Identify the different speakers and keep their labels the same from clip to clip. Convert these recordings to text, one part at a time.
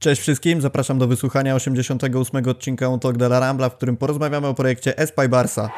Speaker 1: Cześć wszystkim, zapraszam do wysłuchania 88 odcinka Talk de la Rambla, w którym porozmawiamy o projekcie Espai Barsa.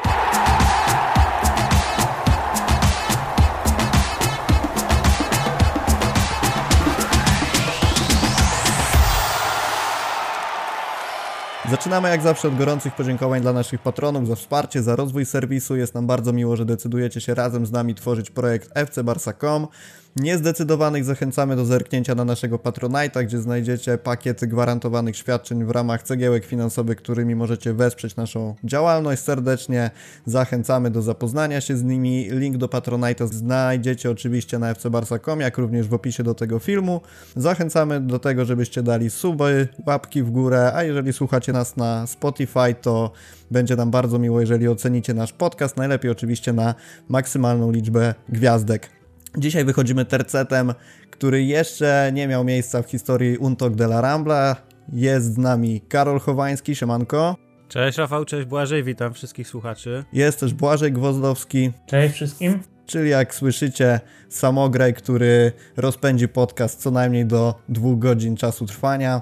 Speaker 1: Zaczynamy jak zawsze od gorących podziękowań dla naszych patronów za wsparcie, za rozwój serwisu. Jest nam bardzo miło, że decydujecie się razem z nami tworzyć projekt fcbarsa.com. Niezdecydowanych zachęcamy do zerknięcia na naszego Patronite'a, gdzie znajdziecie pakiety gwarantowanych świadczeń w ramach cegiełek finansowych, którymi możecie wesprzeć naszą działalność. Serdecznie zachęcamy do zapoznania się z nimi. Link do Patronite'a znajdziecie oczywiście na fcbarsa.com, jak również w opisie do tego filmu. Zachęcamy do tego, żebyście dali suby, łapki w górę, a jeżeli słuchacie nas na Spotify, to będzie nam bardzo miło, jeżeli ocenicie nasz podcast. Najlepiej oczywiście na maksymalną liczbę gwiazdek. Dzisiaj wychodzimy tercetem, który jeszcze nie miał miejsca w historii Untok de la Rambla. Jest z nami Karol Chowański, siemanko.
Speaker 2: Cześć Rafał, cześć Błażej, witam wszystkich słuchaczy.
Speaker 1: Jest też Błażej Gwozdowski.
Speaker 3: Cześć wszystkim.
Speaker 1: Czyli jak słyszycie, samograj, który rozpędzi podcast co najmniej do dwóch godzin czasu trwania.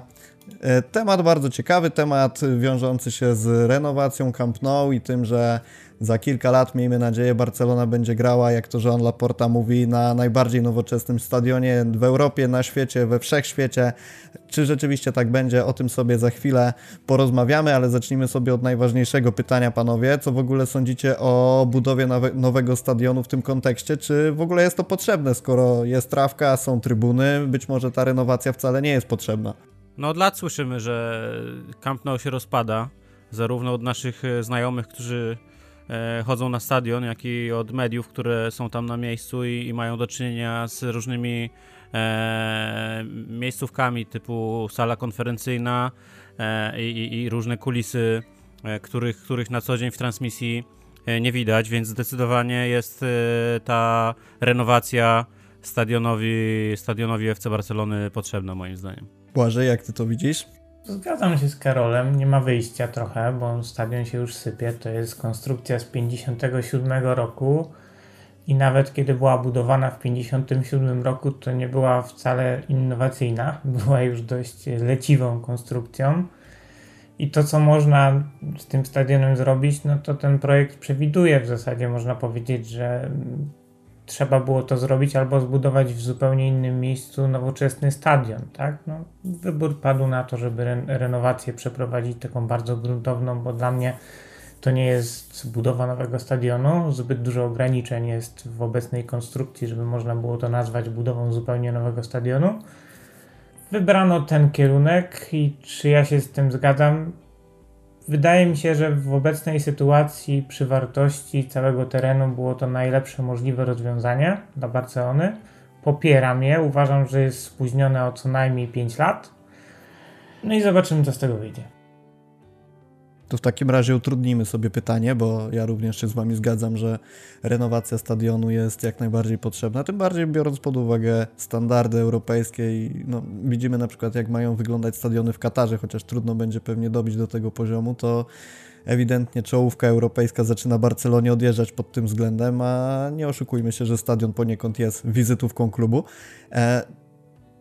Speaker 1: E, temat bardzo ciekawy, temat wiążący się z renowacją Camp Nou i tym, że za kilka lat, miejmy nadzieję, Barcelona będzie grała, jak to Jean Laporta mówi, na najbardziej nowoczesnym stadionie w Europie, na świecie, we wszechświecie. Czy rzeczywiście tak będzie? O tym sobie za chwilę porozmawiamy, ale zacznijmy sobie od najważniejszego pytania, panowie. Co w ogóle sądzicie o budowie nowe, nowego stadionu w tym kontekście? Czy w ogóle jest to potrzebne, skoro jest trawka, są trybuny? Być może ta renowacja wcale nie jest potrzebna.
Speaker 2: No od lat słyszymy, że Camp Nou się rozpada, zarówno od naszych e, znajomych, którzy e, chodzą na stadion, jak i od mediów, które są tam na miejscu i, i mają do czynienia z różnymi e, miejscówkami typu sala konferencyjna e, i, i, różne kulisy, e, których, których na co dzień w transmisji e, nie widać, więc zdecydowanie jest ta renowacja stadionowi, stadionowi FC Barcelony potrzebna moim zdaniem.
Speaker 1: Błażej, jak ty to widzisz?
Speaker 3: Zgadzam się z Karolem, nie ma wyjścia trochę, bo stadion się już sypie. To jest konstrukcja z 57 roku i nawet kiedy była budowana w 57 roku, to nie była wcale innowacyjna, była już dość leciwą konstrukcją. I to, co można z tym stadionem zrobić, no to ten projekt przewiduje w zasadzie, można powiedzieć, że trzeba było to zrobić albo zbudować w zupełnie innym miejscu nowoczesny stadion, tak? No, wybór padł na to, żeby re renowację przeprowadzić taką bardzo gruntowną, bo dla mnie to nie jest budowa nowego stadionu, zbyt dużo ograniczeń jest w obecnej konstrukcji, żeby można było to nazwać budową zupełnie nowego stadionu. Wybrano ten kierunek i czy ja się z tym zgadzam? Wydaje mi się, że w obecnej sytuacji przy wartości całego terenu było to najlepsze możliwe rozwiązanie dla Barcelony. Popieram je, uważam, że jest spóźnione o co najmniej 5 lat. No i zobaczymy, co z tego wyjdzie.
Speaker 1: To w takim razie utrudnimy sobie pytanie, bo ja również się z Wami zgadzam, że renowacja stadionu jest jak najbardziej potrzebna, tym bardziej biorąc pod uwagę standardy europejskie i no, widzimy na przykład jak mają wyglądać stadiony w Katarze, chociaż trudno będzie pewnie dobić do tego poziomu, to ewidentnie czołówka europejska zaczyna Barcelonie odjeżdżać pod tym względem, a nie oszukujmy się, że stadion poniekąd jest wizytówką klubu. E,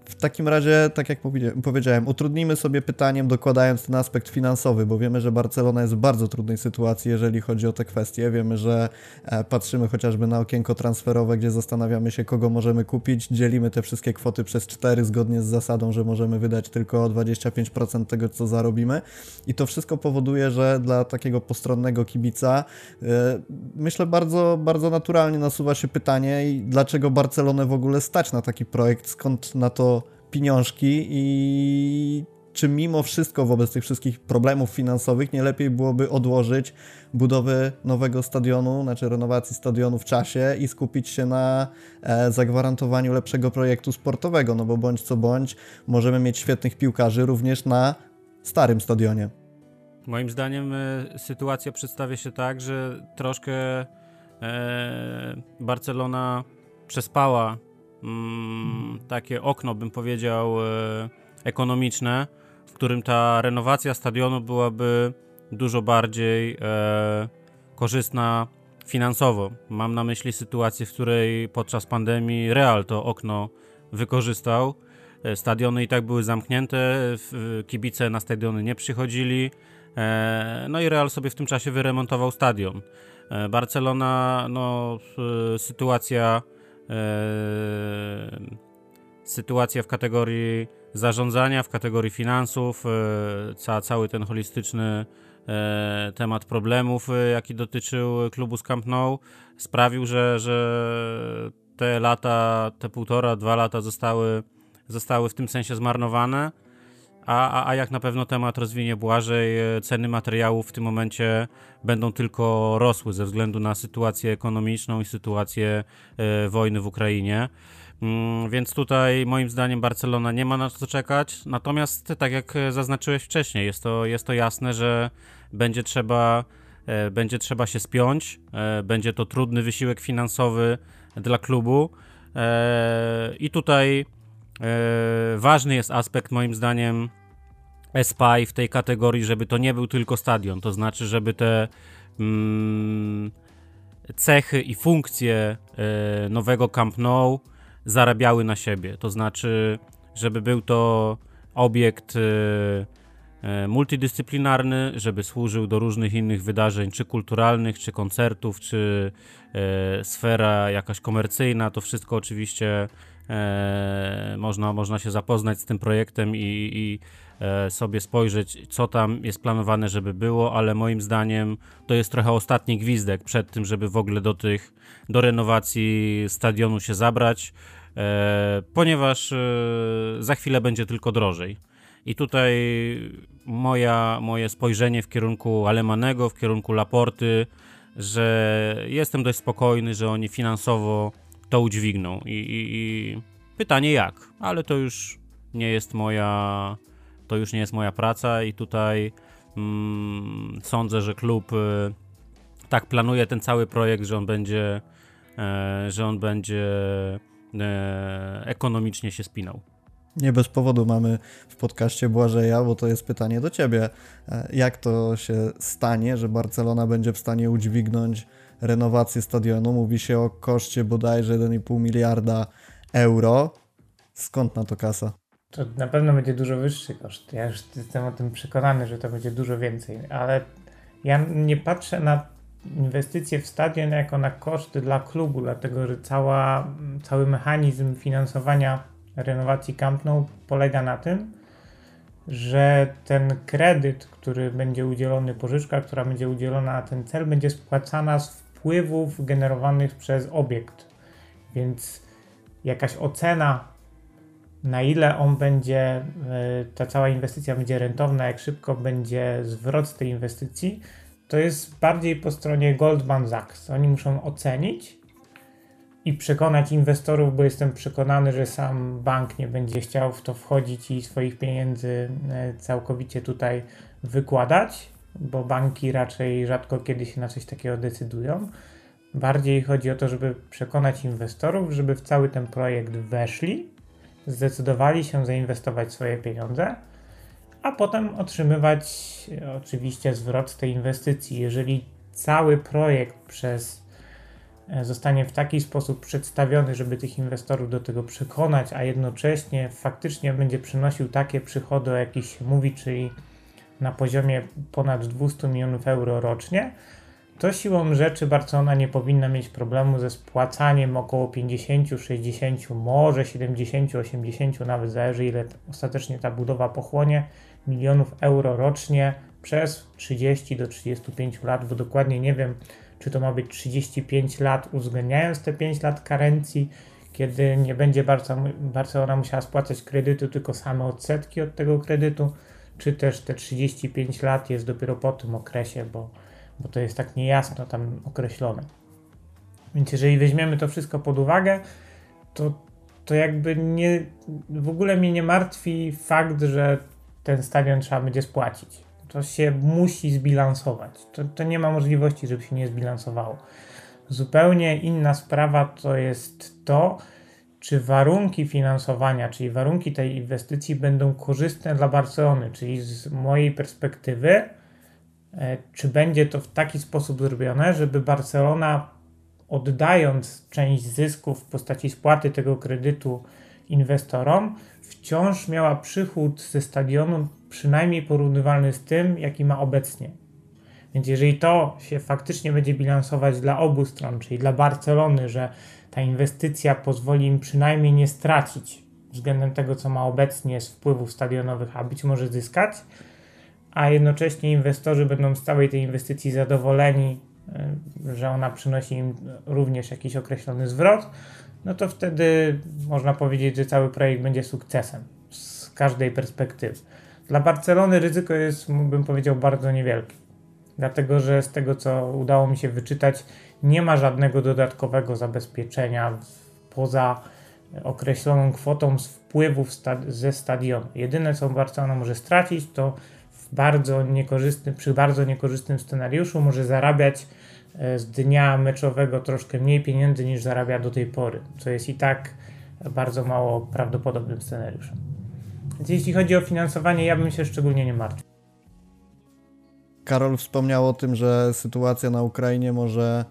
Speaker 1: w takim razie, tak jak powiedziałem, utrudnimy sobie pytaniem, dokładając ten aspekt finansowy, bo wiemy, że Barcelona jest w bardzo trudnej sytuacji, jeżeli chodzi o te kwestie. Wiemy, że e, patrzymy chociażby na okienko transferowe, gdzie zastanawiamy się, kogo możemy kupić. Dzielimy te wszystkie kwoty przez 4 zgodnie z zasadą, że możemy wydać tylko 25% tego, co zarobimy. I to wszystko powoduje, że dla takiego postronnego kibica e, myślę bardzo, bardzo naturalnie nasuwa się pytanie, dlaczego Barcelonę w ogóle stać na taki projekt, skąd na to pieniążki i czy mimo wszystko wobec tych wszystkich problemów finansowych nie lepiej byłoby odłożyć budowy nowego stadionu, znaczy renowacji stadionu w czasie i skupić się na e, zagwarantowaniu lepszego projektu sportowego, no bo bądź co bądź możemy mieć świetnych piłkarzy również na starym stadionie.
Speaker 2: Moim zdaniem e, sytuacja przedstawia się tak, że troszkę e, Barcelona przespała mm, takie okno, bym powiedział, e, ekonomiczne, w którym ta renowacja stadionu byłaby dużo bardziej e, korzystna finansowo. Mam na myśli sytuację, w której podczas pandemii Real to okno wykorzystał Stadiony i tak były zamknięte, kibice na stadiony nie przychodzili. No i Real sobie w tym czasie wyremontował stadion. Barcelona, no, sytuacja sytuacja w kategorii zarządzania, w kategorii finansów, e, ca, cały ten holistyczny e, temat problemów, e, jaki dotyczył klubu z Camp Nou, sprawił, że, że te lata, te półtora, dwa lata zostały, zostały w tym sensie zmarnowane. A, a, a jak na pewno temat rozwinie Błażej, ceny materiałów w tym momencie będą tylko rosły ze względu na sytuację ekonomiczną i sytuację e, wojny w Ukrainie. Mm, więc tutaj moim zdaniem Barcelona nie ma na co czekać. Natomiast tak jak zaznaczyłeś wcześniej, jest to, jest to jasne, że będzie trzeba, e, będzie trzeba się spiąć. E, będzie to trudny wysiłek finansowy dla klubu. E, I tutaj ważny jest aspekt moim zdaniem Espai w tej kategorii, żeby to nie był tylko stadion. To znaczy, żeby te mm, cechy i funkcje nowego Camp Nou zarabiały na siebie. To znaczy, żeby był to obiekt e, e, multidyscyplinarny, żeby służył do różnych innych wydarzeń, czy kulturalnych, czy koncertów, czy e, sfera jakaś komercyjna. To wszystko oczywiście można, można się zapoznać z tym projektem i, i sobie spojrzeć, co tam jest planowane, żeby było, ale moim zdaniem to jest trochę ostatni gwizdek przed tym, żeby w ogóle do tych, do renowacji stadionu się zabrać. E, ponieważ e, za chwilę będzie tylko drożej. I tutaj moja, moje spojrzenie w kierunku Alemanego, w kierunku Laporty, że jestem dość spokojny, że oni finansowo to udźwigną. I, i, i pytanie jak, ale to już nie jest moja, to już nie jest moja praca i tutaj mm, sądzę, że klub y, tak planuje ten cały projekt, że on będzie, e, że on będzie e, ekonomicznie się spinał.
Speaker 1: Nie bez powodu mamy w podcaście Błażeja, bo to jest pytanie do ciebie. E, jak to się stanie, że Barcelona będzie w stanie udźwignąć renowację stadionu? Mówi się o koszcie bodajże 1,5 miliarda euro. Skąd na to kasa?
Speaker 3: To na pewno będzie dużo wyższy koszt. Ja już jestem o tym przekonany, że to będzie dużo więcej, ale ja nie patrzę na inwestycje w stadion jako na koszty dla klubu, dlatego że cała, cały mechanizm finansowania renowacji Camp Nou polega na tym, że ten kredyt, który będzie udzielony, pożyczka, która będzie udzielona na ten cel, będzie spłacana z wpływów generowanych przez obiekt. Więc jakaś ocena, na ile on będzie, e, ta cała inwestycja będzie rentowna, jak szybko będzie zwrot z tej inwestycji, to jest bardziej po stronie Goldman Sachs. Oni muszą ocenić i przekonać inwestorów, bo jestem przekonany, że sam bank nie będzie chciał w to wchodzić i swoich pieniędzy e, całkowicie tutaj wykładać, bo banki raczej rzadko kiedy się na coś takiego decydują. Bardziej chodzi o to, żeby przekonać inwestorów, żeby w cały ten projekt weszli, zdecydowali się zainwestować swoje pieniądze a potem otrzymywać e, oczywiście zwrot z tej inwestycji. Jeżeli cały projekt przez e, zostanie w taki sposób przedstawiony, żeby tych inwestorów do tego przekonać, a jednocześnie faktycznie będzie przynosił takie przychody, o jakich się mówi, czyli na poziomie ponad 200 milionów euro rocznie, to siłą rzeczy Barcelona nie powinna mieć problemu ze spłacaniem około 50, 60, może 70, 80, nawet zależy ile ostatecznie ta budowa pochłonie, milionów euro rocznie przez 30 do 35 lat, bo dokładnie nie wiem, czy to ma być 35 lat, uwzględniając te 5 lat karencji, kiedy nie będzie Barcelona musiała spłacać kredytu, tylko same odsetki od tego kredytu, czy też te 35 lat jest dopiero po tym okresie, bo, bo to jest tak niejasno tam określone. Więc jeżeli weźmiemy to wszystko pod uwagę, to, to jakby nie, w ogóle mnie nie martwi fakt, że ten stadion trzeba będzie spłacić. To się musi zbilansować. To, to nie ma możliwości, żeby się nie zbilansowało. Zupełnie inna sprawa to jest to, czy warunki finansowania, czyli warunki tej inwestycji będą korzystne dla Barcelony, czyli z mojej perspektywy, e, czy będzie to w taki sposób zrobione, żeby Barcelona oddając część zysków w postaci spłaty tego kredytu inwestorom, wciąż miała przychód ze stadionu przynajmniej porównywalny z tym, jaki ma obecnie. Więc jeżeli to się faktycznie będzie bilansować dla obu stron, czyli dla Barcelony, że ta inwestycja pozwoli im przynajmniej nie stracić względem tego, co ma obecnie z wpływów stadionowych, a być może zyskać, a jednocześnie inwestorzy będą z całej tej inwestycji zadowoleni, y, że ona przynosi im również jakiś określony zwrot, no to wtedy można powiedzieć, że cały projekt będzie sukcesem z każdej perspektywy. Dla Barcelony ryzyko jest, bym powiedział, bardzo niewielkie. Dlatego, że z tego, co udało mi się wyczytać, nie ma żadnego dodatkowego zabezpieczenia poza określoną kwotą z wpływów ze stadionu. Jedyne, co Barcelona może stracić, to w bardzo niekorzystnym, przy bardzo niekorzystnym scenariuszu może zarabiać e, z dnia meczowego troszkę mniej pieniędzy niż zarabia do tej pory, co jest i tak bardzo mało prawdopodobnym scenariuszem. Więc jeśli chodzi o finansowanie, ja bym się szczególnie nie martwił.
Speaker 1: Karol wspomniał o tym, że sytuacja na Ukrainie może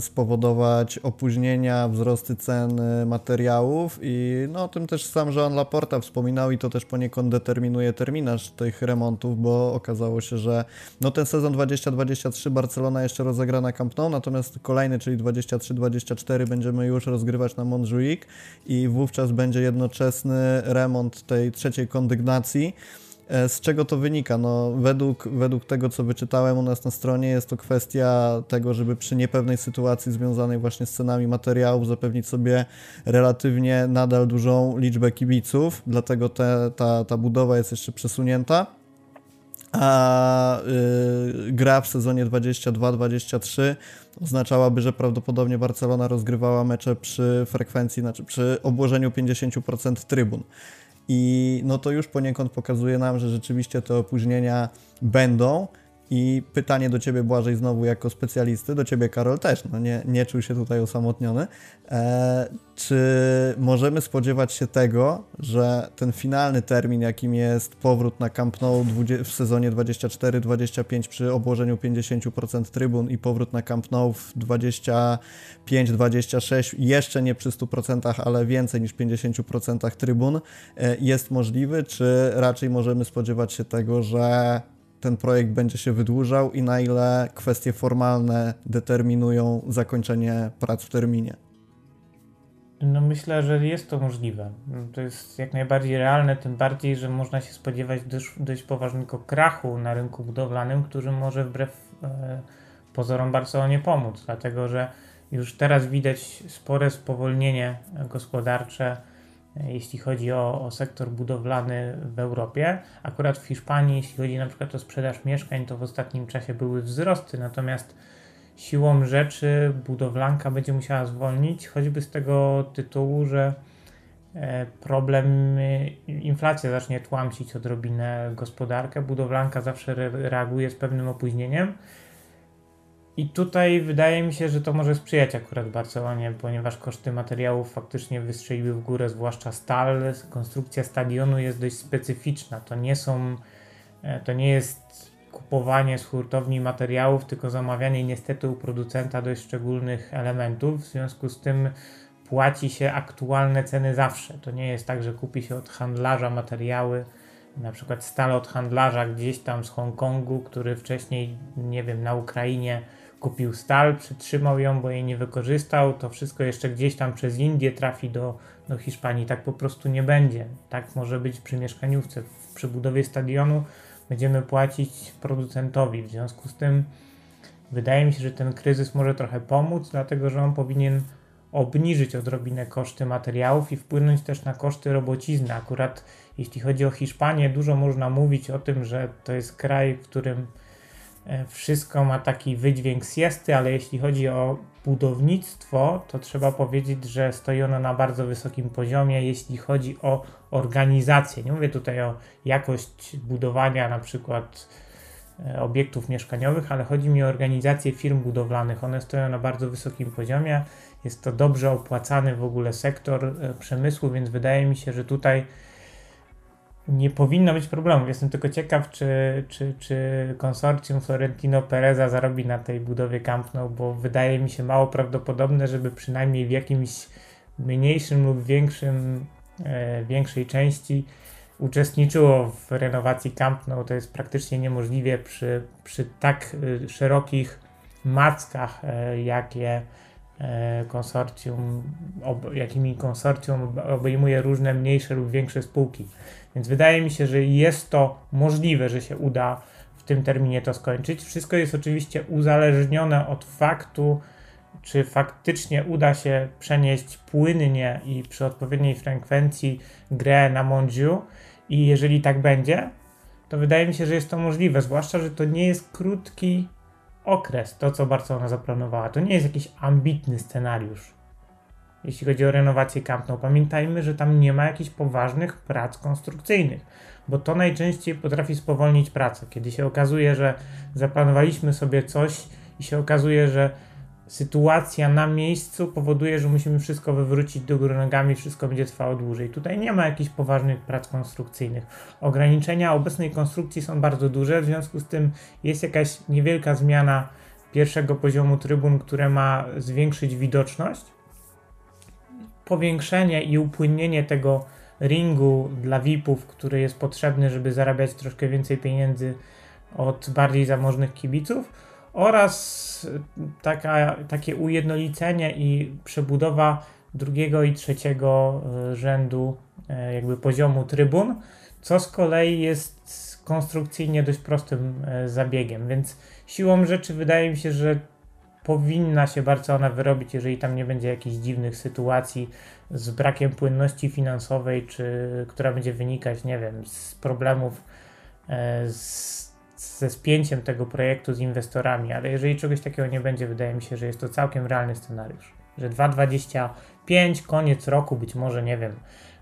Speaker 1: spowodować opóźnienia, wzrosty cen e, materiałów i no o tym też sam Jean Laporta wspominał i to też poniekąd determinuje terminarz tych remontów, bo okazało się, że no ten sezon 2023 Barcelona jeszcze rozegra na Camp Nou, natomiast kolejny, czyli 23-24 będziemy już rozgrywać na Montjuic i wówczas będzie jednoczesny remont tej trzeciej kondygnacji. E, z czego to wynika? No, według, według tego, co wyczytałem u nas na stronie, jest to kwestia tego, żeby przy niepewnej sytuacji związanej właśnie z cenami materiałów zapewnić sobie relatywnie nadal dużą liczbę kibiców, dlatego te, ta, ta budowa jest jeszcze przesunięta. A yy, gra w sezonie 22-23 oznaczałaby, że prawdopodobnie Barcelona rozgrywała mecze przy frekwencji, znaczy przy obłożeniu 50% trybun. I no to już poniekąd pokazuje nam, że rzeczywiście te opóźnienia będą. I pytanie do Ciebie, Błażej, znowu jako specjalisty, do Ciebie, Karol, też, no nie, nie czuł się tutaj osamotniony. E, czy możemy spodziewać się tego, że ten finalny termin, jakim jest powrót na Camp Nou w sezonie 24-25 przy obłożeniu 50% trybun i powrót na Camp Nou w 25-26, jeszcze nie przy 100%, ale więcej niż 50% trybun, e, jest możliwy, czy raczej możemy spodziewać się tego, że ten projekt będzie się wydłużał i na ile kwestie formalne determinują zakończenie prac w terminie?
Speaker 3: No myślę, że jest to możliwe. To jest jak najbardziej realne, tym bardziej, że można się spodziewać dość, dość poważnego krachu na rynku budowlanym, który może wbrew e, pozorom Barcelonie pomóc, dlatego że już teraz widać spore spowolnienie gospodarcze jeśli chodzi o, o, sektor budowlany w Europie. Akurat w Hiszpanii, jeśli chodzi na przykład o sprzedaż mieszkań, to w ostatnim czasie były wzrosty, natomiast siłą rzeczy budowlanka będzie musiała zwolnić, choćby z tego tytułu, że e, problem, inflacja zacznie tłamsić odrobinę gospodarkę. Budowlanka zawsze reaguje z pewnym opóźnieniem i tutaj wydaje mi się, że to może sprzyjać akurat Barcelonie, ponieważ koszty materiałów faktycznie wystrzeliły w górę, zwłaszcza stal. Konstrukcja stadionu jest dość specyficzna. To nie są, e, to nie jest kupowanie z hurtowni materiałów, tylko zamawianie niestety u producenta dość szczególnych elementów. W związku z tym płaci się aktualne ceny zawsze. To nie jest tak, że kupi się od handlarza materiały na przykład stal od handlarza gdzieś tam z Hongkongu, który wcześniej, nie wiem, na Ukrainie kupił stal, przytrzymał ją, bo jej nie wykorzystał, to wszystko jeszcze gdzieś tam przez Indię trafi do, do Hiszpanii. Tak po prostu nie będzie. Tak może być przy mieszkaniówce. Przy budowie stadionu będziemy płacić producentowi. W związku z tym wydaje mi się, że ten kryzys może trochę pomóc, dlatego że on powinien obniżyć odrobinę koszty materiałów i wpłynąć też na koszty robocizny. Akurat jeśli chodzi o Hiszpanię, dużo można mówić o tym, że to jest kraj, w którym wszystko ma taki wydźwięk siesty, ale jeśli chodzi o budownictwo, to trzeba powiedzieć, że stoi ono na bardzo wysokim poziomie, jeśli chodzi o organizację. Nie mówię tutaj o jakość budowania na przykład e, obiektów mieszkaniowych, ale chodzi mi o organizację firm budowlanych. One stoją na bardzo wysokim poziomie. Jest to dobrze opłacany w ogóle sektor e, przemysłu, więc wydaje mi się, że tutaj nie powinno być problemów. Jestem tylko ciekaw, czy, czy, czy konsorcjum Florentino Pereza zarobi na tej budowie Camp Nou, bo wydaje mi się mało prawdopodobne, żeby przynajmniej w jakimś mniejszym lub większym e, większej części uczestniczyło w renowacji Camp Nou. To jest praktycznie niemożliwe przy, przy tak e, szerokich mackach, e, jakie konsorcjum, ob, jakimi konsorcjum obejmuje różne mniejsze lub większe spółki. Więc wydaje mi się, że jest to możliwe, że się uda w tym terminie to skończyć. Wszystko jest oczywiście uzależnione od faktu, czy faktycznie uda się przenieść płynnie i przy odpowiedniej frekwencji grę na Monju i jeżeli tak będzie, to wydaje mi się, że jest to możliwe, zwłaszcza, że to nie jest krótki okres, to co Barcelona zaplanowała. To nie jest jakiś ambitny scenariusz, jeśli chodzi o renowację Camp Nou. Pamiętajmy, że tam nie ma jakichś poważnych prac konstrukcyjnych, bo to najczęściej potrafi spowolnić pracę. Kiedy się okazuje, że zaplanowaliśmy sobie coś i się okazuje, że sytuacja na miejscu powoduje, że musimy wszystko wywrócić do góry nogami, wszystko będzie trwało dłużej. Tutaj nie ma jakichś poważnych prac konstrukcyjnych. Ograniczenia obecnej konstrukcji są bardzo duże, w związku z tym jest jakaś niewielka zmiana pierwszego poziomu trybun, które ma zwiększyć widoczność. Powiększenie i upłynnienie tego ringu dla VIP-ów, który jest potrzebny, żeby zarabiać troszkę więcej pieniędzy od bardziej zamożnych kibiców oraz taka, takie ujednolicenie i przebudowa drugiego i trzeciego e, rzędu e, jakby poziomu trybun, co z kolei jest konstrukcyjnie dość prostym e, zabiegiem, więc siłą rzeczy wydaje mi się, że powinna się Barcelona wyrobić, jeżeli tam nie będzie jakichś dziwnych sytuacji z brakiem płynności finansowej, czy która będzie wynikać, nie wiem, z problemów z ze spięciem tego projektu z inwestorami, ale jeżeli czegoś takiego nie będzie, wydaje mi się, że jest to całkiem realny scenariusz. Że 2,25, koniec roku, być może, nie wiem,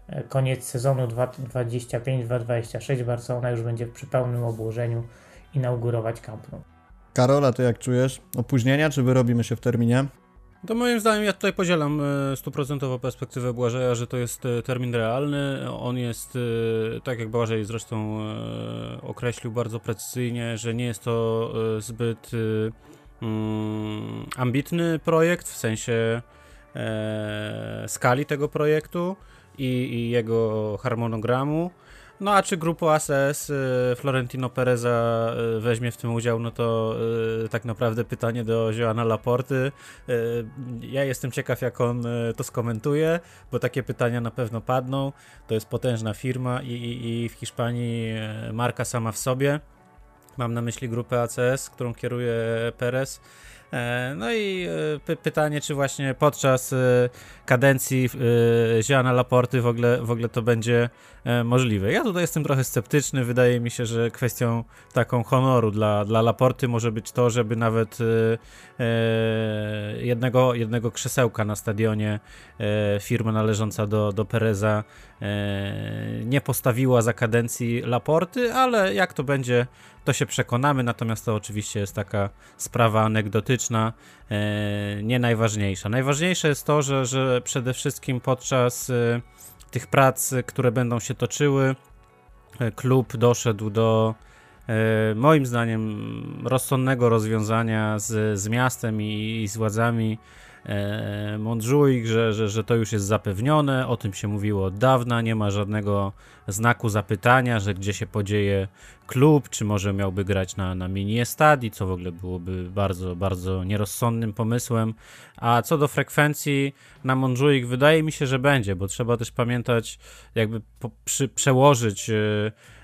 Speaker 3: e, koniec sezonu 2,25-2,26 Barcelona już będzie przy pełnym obłożeniu inaugurować Camp Nou.
Speaker 1: Karola, to jak czujesz? Opóźnienia, czy wyrobimy się w terminie?
Speaker 2: To moim zdaniem ja tutaj podzielam e, stuprocentową perspektywę Błażeja, że to jest e, termin realny. On jest, e, tak jak Błażej zresztą określił bardzo precyzyjnie, że nie jest to zbyt mm, ambitny projekt w sensie skali tego projektu i jego harmonogramu. No a czy grupa ACS y, Florentino Pereza y, weźmie w tym udział, no to y, tak naprawdę pytanie do Joana Laporty. Ja jestem ciekaw, jak on to skomentuje, bo takie pytania na pewno padną. To jest potężna firma i, i, i w Hiszpanii marka sama w sobie. Mam na myśli grupę ACS, którą kieruje Perez. E, no i e, pytanie, czy właśnie podczas e, kadencji Ziana Laporty w ogóle, w ogóle to będzie możliwe. Ja tutaj jestem trochę sceptyczny. Wydaje mi się, że kwestią taką honoru dla, dla Laporty może być to, żeby nawet jednego, jednego krzesełka na stadionie firma należąca do, do Pereza nie postawiła za kadencji Laporty, ale jak to będzie to się przekonamy, natomiast to oczywiście jest taka sprawa anegdotyczna, e, nie najważniejsza. Najważniejsze jest to, że, że przede wszystkim podczas e, tych prac, które będą się toczyły, e, klub doszedł do moim zdaniem rozsądnego rozwiązania z, z miastem i, i z władzami Montjuic, że, że, że to już jest zapewnione, o tym się mówiło od dawna, nie ma żadnego znaku zapytania, że gdzie się podzieje klub, czy może miałby grać na, na mini estadi, co w ogóle byłoby bardzo, bardzo nierozsądnym pomysłem. A co do frekwencji na Montjuic, wydaje mi się, że będzie, bo trzeba też pamiętać, jakby po, przy, przełożyć e,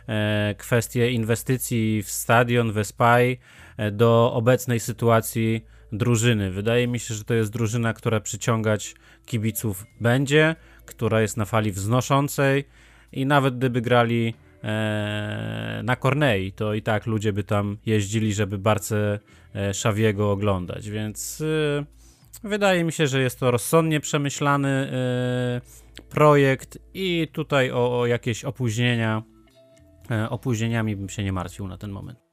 Speaker 2: e, kwestię inwestycji w stadion, w Espai e, do obecnej sytuacji drużyny. Wydaje mi się, że to jest drużyna, która przyciągać kibiców będzie, która jest na fali wznoszącej i nawet gdyby grali e, na Kornei, to i tak ludzie by tam jeździli, żeby Barce e, Szawiego oglądać, więc e, wydaje mi się, że jest to rozsądnie przemyślany e, projekt i tutaj o, o jakieś opóźnienia e, opóźnieniami bym się nie martwił na ten moment.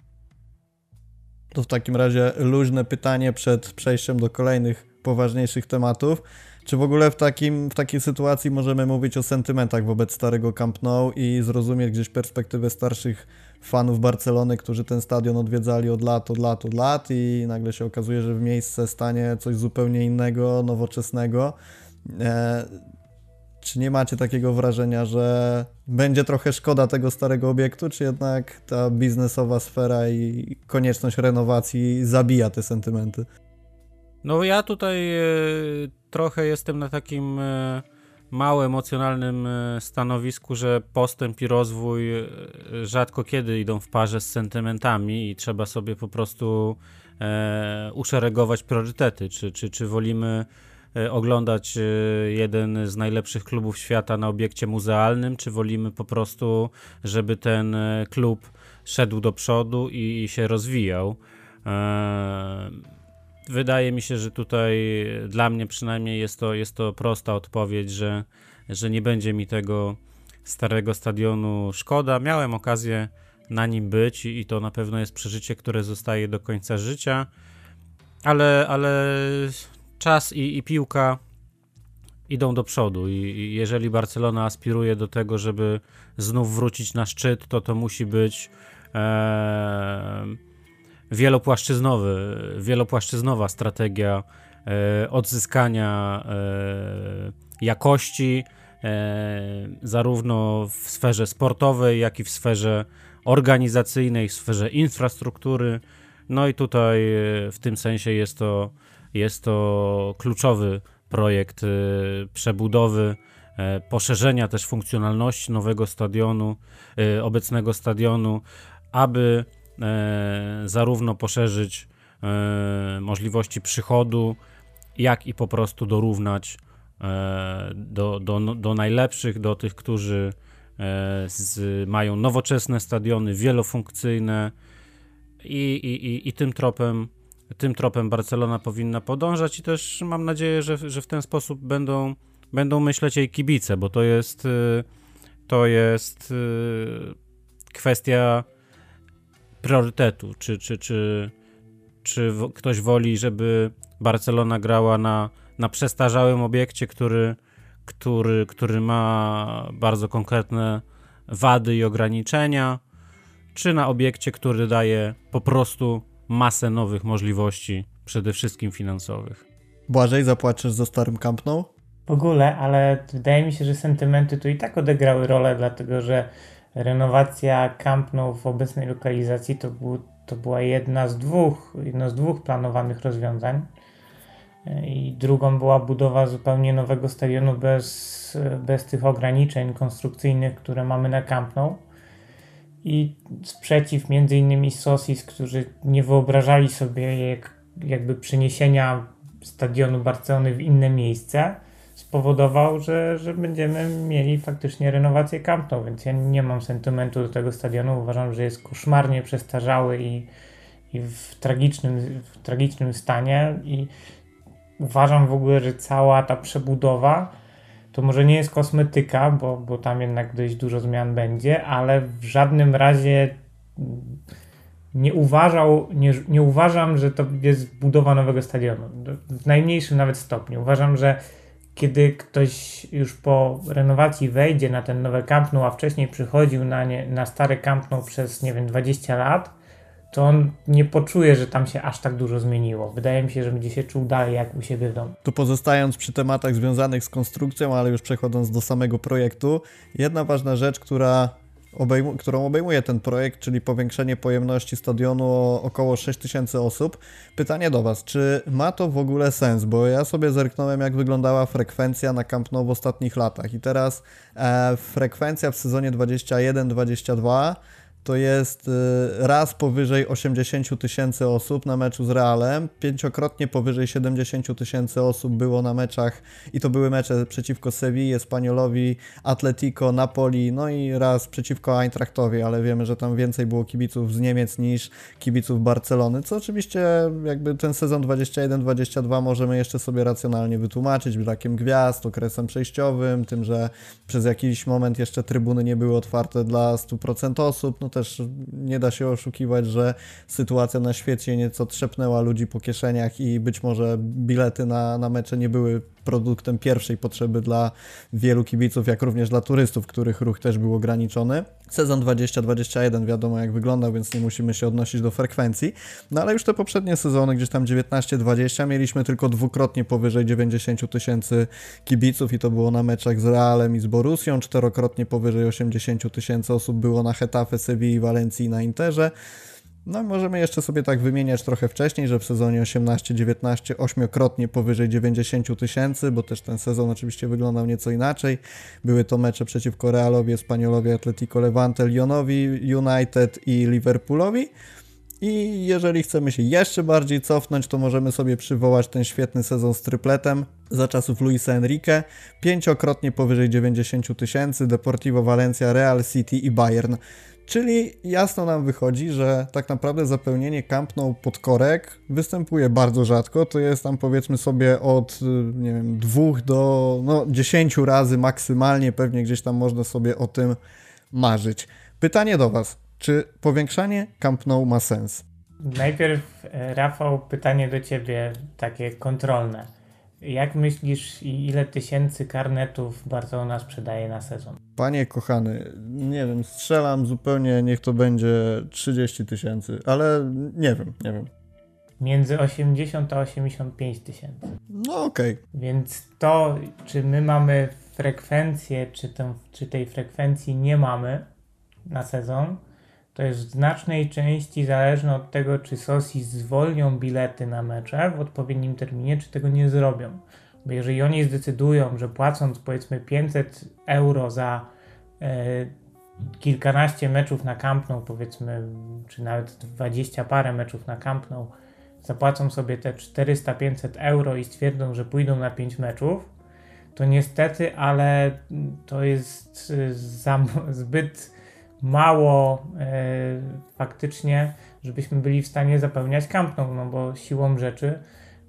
Speaker 1: To w takim razie luźne pytanie przed przejściem do kolejnych poważniejszych tematów. Czy w ogóle w, takim, w takiej sytuacji możemy mówić o sentymentach wobec starego Camp Nou i zrozumieć gdzieś perspektywę starszych fanów Barcelony, którzy ten stadion odwiedzali od lat, od lat, od lat i nagle się okazuje, że w miejsce stanie coś zupełnie innego, nowoczesnego. E, czy nie macie takiego wrażenia, że będzie trochę szkoda tego starego obiektu, czy jednak ta biznesowa sfera i konieczność renowacji zabija te sentymenty?
Speaker 2: No ja tutaj e, trochę jestem na takim e, mało emocjonalnym e, stanowisku, że postęp i rozwój rzadko kiedy idą w parze z sentymentami i trzeba sobie po prostu uszeregować priorytety. Czy, czy, czy wolimy oglądać jeden z najlepszych klubów świata na obiekcie muzealnym, czy wolimy po prostu, żeby ten klub szedł do przodu i się rozwijał. Wydaje mi się, że tutaj dla mnie przynajmniej jest to, jest to prosta odpowiedź, że, że nie będzie mi tego starego stadionu szkoda. Miałem okazję na nim być i, i to na pewno jest przeżycie, które zostaje do końca życia, ale, ale czas i, i piłka idą do przodu i, i jeżeli Barcelona aspiruje do tego, żeby znów wrócić na szczyt, to to musi być e, wielopłaszczyznowy, wielopłaszczyznowa strategia e, odzyskania e, jakości e, zarówno w sferze sportowej, jak i w sferze organizacyjnej, w sferze infrastruktury. No i tutaj w tym sensie jest to, jest to kluczowy projekt przebudowy, poszerzenia też funkcjonalności nowego stadionu, obecnego stadionu, aby E, zarówno poszerzyć e, możliwości przychodu, jak i po prostu dorównać e, do, do, do najlepszych, do tych, którzy z, mają nowoczesne stadiony, wielofunkcyjne i, i, i, tym tropem tym tropem Barcelona powinna podążać i też mam nadzieję, że, że w ten sposób będą, będą myśleć jej kibice, bo to jest to jest kwestia priorytetu, czy, czy, czy, czy ktoś woli, żeby Barcelona grała na, na przestarzałym obiekcie, który, który, który ma bardzo konkretne wady i ograniczenia, czy na obiekcie, który daje po prostu masę nowych możliwości, przede wszystkim finansowych.
Speaker 1: Błażej, zapłacisz za starym Camp Nou?
Speaker 3: W ogóle, ale wydaje mi się, że sentymenty tu i tak odegrały rolę, dlatego że renowacja Camp Nou w obecnej lokalizacji to, był, to była jedna z dwóch, jedno z dwóch planowanych rozwiązań. I drugą była budowa zupełnie nowego stadionu bez, bez tych ograniczeń konstrukcyjnych, które mamy na Camp Nou. I sprzeciw między innymi Sosis, którzy nie wyobrażali sobie jak, jakby przeniesienia stadionu Barcelony w inne miejsce spowodował, że, że będziemy mieli faktycznie renowację Camp Nou, więc ja nie mam sentymentu do tego stadionu. Uważam, że jest koszmarnie przestarzały i, i w, tragicznym, w tragicznym stanie i uważam w ogóle, że cała ta przebudowa to może nie jest kosmetyka, bo, bo tam jednak dość dużo zmian będzie, ale w żadnym razie nie, uważał, nie, nie uważam, że to jest budowa nowego stadionu. W najmniejszym nawet stopniu. Uważam, że kiedy ktoś już po renowacji wejdzie na ten nowy Camp Nou, a wcześniej przychodził na, nie, na stary Camp Nou przez, nie wiem, 20 lat, to on nie poczuje, że tam się aż tak dużo zmieniło. Wydaje mi się, że będzie się czuł dalej jak u siebie w domu.
Speaker 1: Tu pozostając przy tematach związanych z konstrukcją, ale już przechodząc do samego projektu, jedna ważna rzecz, która którą obejmuje ten projekt, czyli powiększenie pojemności stadionu o około 6000 osób. Pytanie do Was, czy ma to w ogóle sens? Bo ja sobie zerknąłem, jak wyglądała frekwencja na Camp Nou w ostatnich latach i teraz e, frekwencja w sezonie 21-22 to jest y, raz powyżej 80 tysięcy osób na meczu z Realem, pięciokrotnie powyżej 70 tysięcy osób było na meczach i to były mecze przeciwko Sewilli, Espaniolowi, Atletico, Napoli, no i raz przeciwko Eintrachtowi, ale wiemy, że tam więcej było kibiców z Niemiec niż kibiców Barcelony, co oczywiście jakby ten sezon 21-22 możemy jeszcze sobie racjonalnie wytłumaczyć brakiem gwiazd, okresem przejściowym, tym, że przez jakiś moment jeszcze trybuny nie były otwarte dla 100% osób, no też nie da się oszukiwać, że sytuacja na świecie nieco trzepnęła ludzi po kieszeniach i być może bilety na, na mecze nie były produktem pierwszej potrzeby dla wielu kibiców, jak również dla turystów, których ruch też był ograniczony. Sezon 2021 wiadomo jak wyglądał, więc nie musimy się odnosić do frekwencji. No ale już te poprzednie sezony, gdzieś tam 19-20, mieliśmy tylko dwukrotnie powyżej 90 tysięcy kibiców i to było na meczach z Realem i z Borusią, czterokrotnie powyżej 80 tysięcy osób było na Hetafe, Sewilli, Walencji i na Interze. No możemy jeszcze sobie tak wymieniać trochę wcześniej, że w sezonie 18-19 ośmiokrotnie powyżej 90 tysięcy, bo też ten sezon oczywiście wyglądał nieco inaczej. Były to mecze przeciwko Realowi, Espaniolowi, Atletico Levante, Lyonowi, United i Liverpoolowi. I jeżeli chcemy się jeszcze bardziej cofnąć, to możemy sobie przywołać ten świetny sezon z trypletem za czasów Luisa Enrique. Pięciokrotnie powyżej 90 tysięcy, Deportivo Valencia, Real City i Bayern. Czyli jasno nam wychodzi, że tak naprawdę zapełnienie Camp Nou pod korek występuje bardzo rzadko. To jest tam powiedzmy sobie od nie wiem, dwóch do no, dziesięciu razy maksymalnie. Pewnie gdzieś tam można sobie o tym marzyć. Pytanie do Was. Czy powiększanie Camp Nou ma sens?
Speaker 3: Najpierw, e, Rafał, pytanie do Ciebie, takie kontrolne. Jak myślisz, ile tysięcy karnetów Barcelona sprzedaje na sezon?
Speaker 1: Panie kochany, nie wiem, strzelam zupełnie, niech to będzie 30 tysięcy, ale nie wiem, nie wiem.
Speaker 3: Między 80 a 85 tysięcy.
Speaker 1: No okej. Okay.
Speaker 3: Więc to, czy my mamy frekwencję, czy, czy tej frekwencji nie mamy na sezon, to jest w znacznej części zależne od tego, czy Sosi zwolnią bilety na mecze w odpowiednim terminie, czy tego nie zrobią. Bo jeżeli oni zdecydują, że płacąc powiedzmy 500 euro za e, kilkanaście meczów na Camp Nou, powiedzmy, czy nawet 20 parę meczów na Camp Nou, zapłacą sobie te 400-500 euro i stwierdzą, że pójdą na 5 meczów, to niestety, ale to jest e, zbyt mało e, faktycznie, żebyśmy byli w stanie zapełniać Camp Nou, no bo siłą rzeczy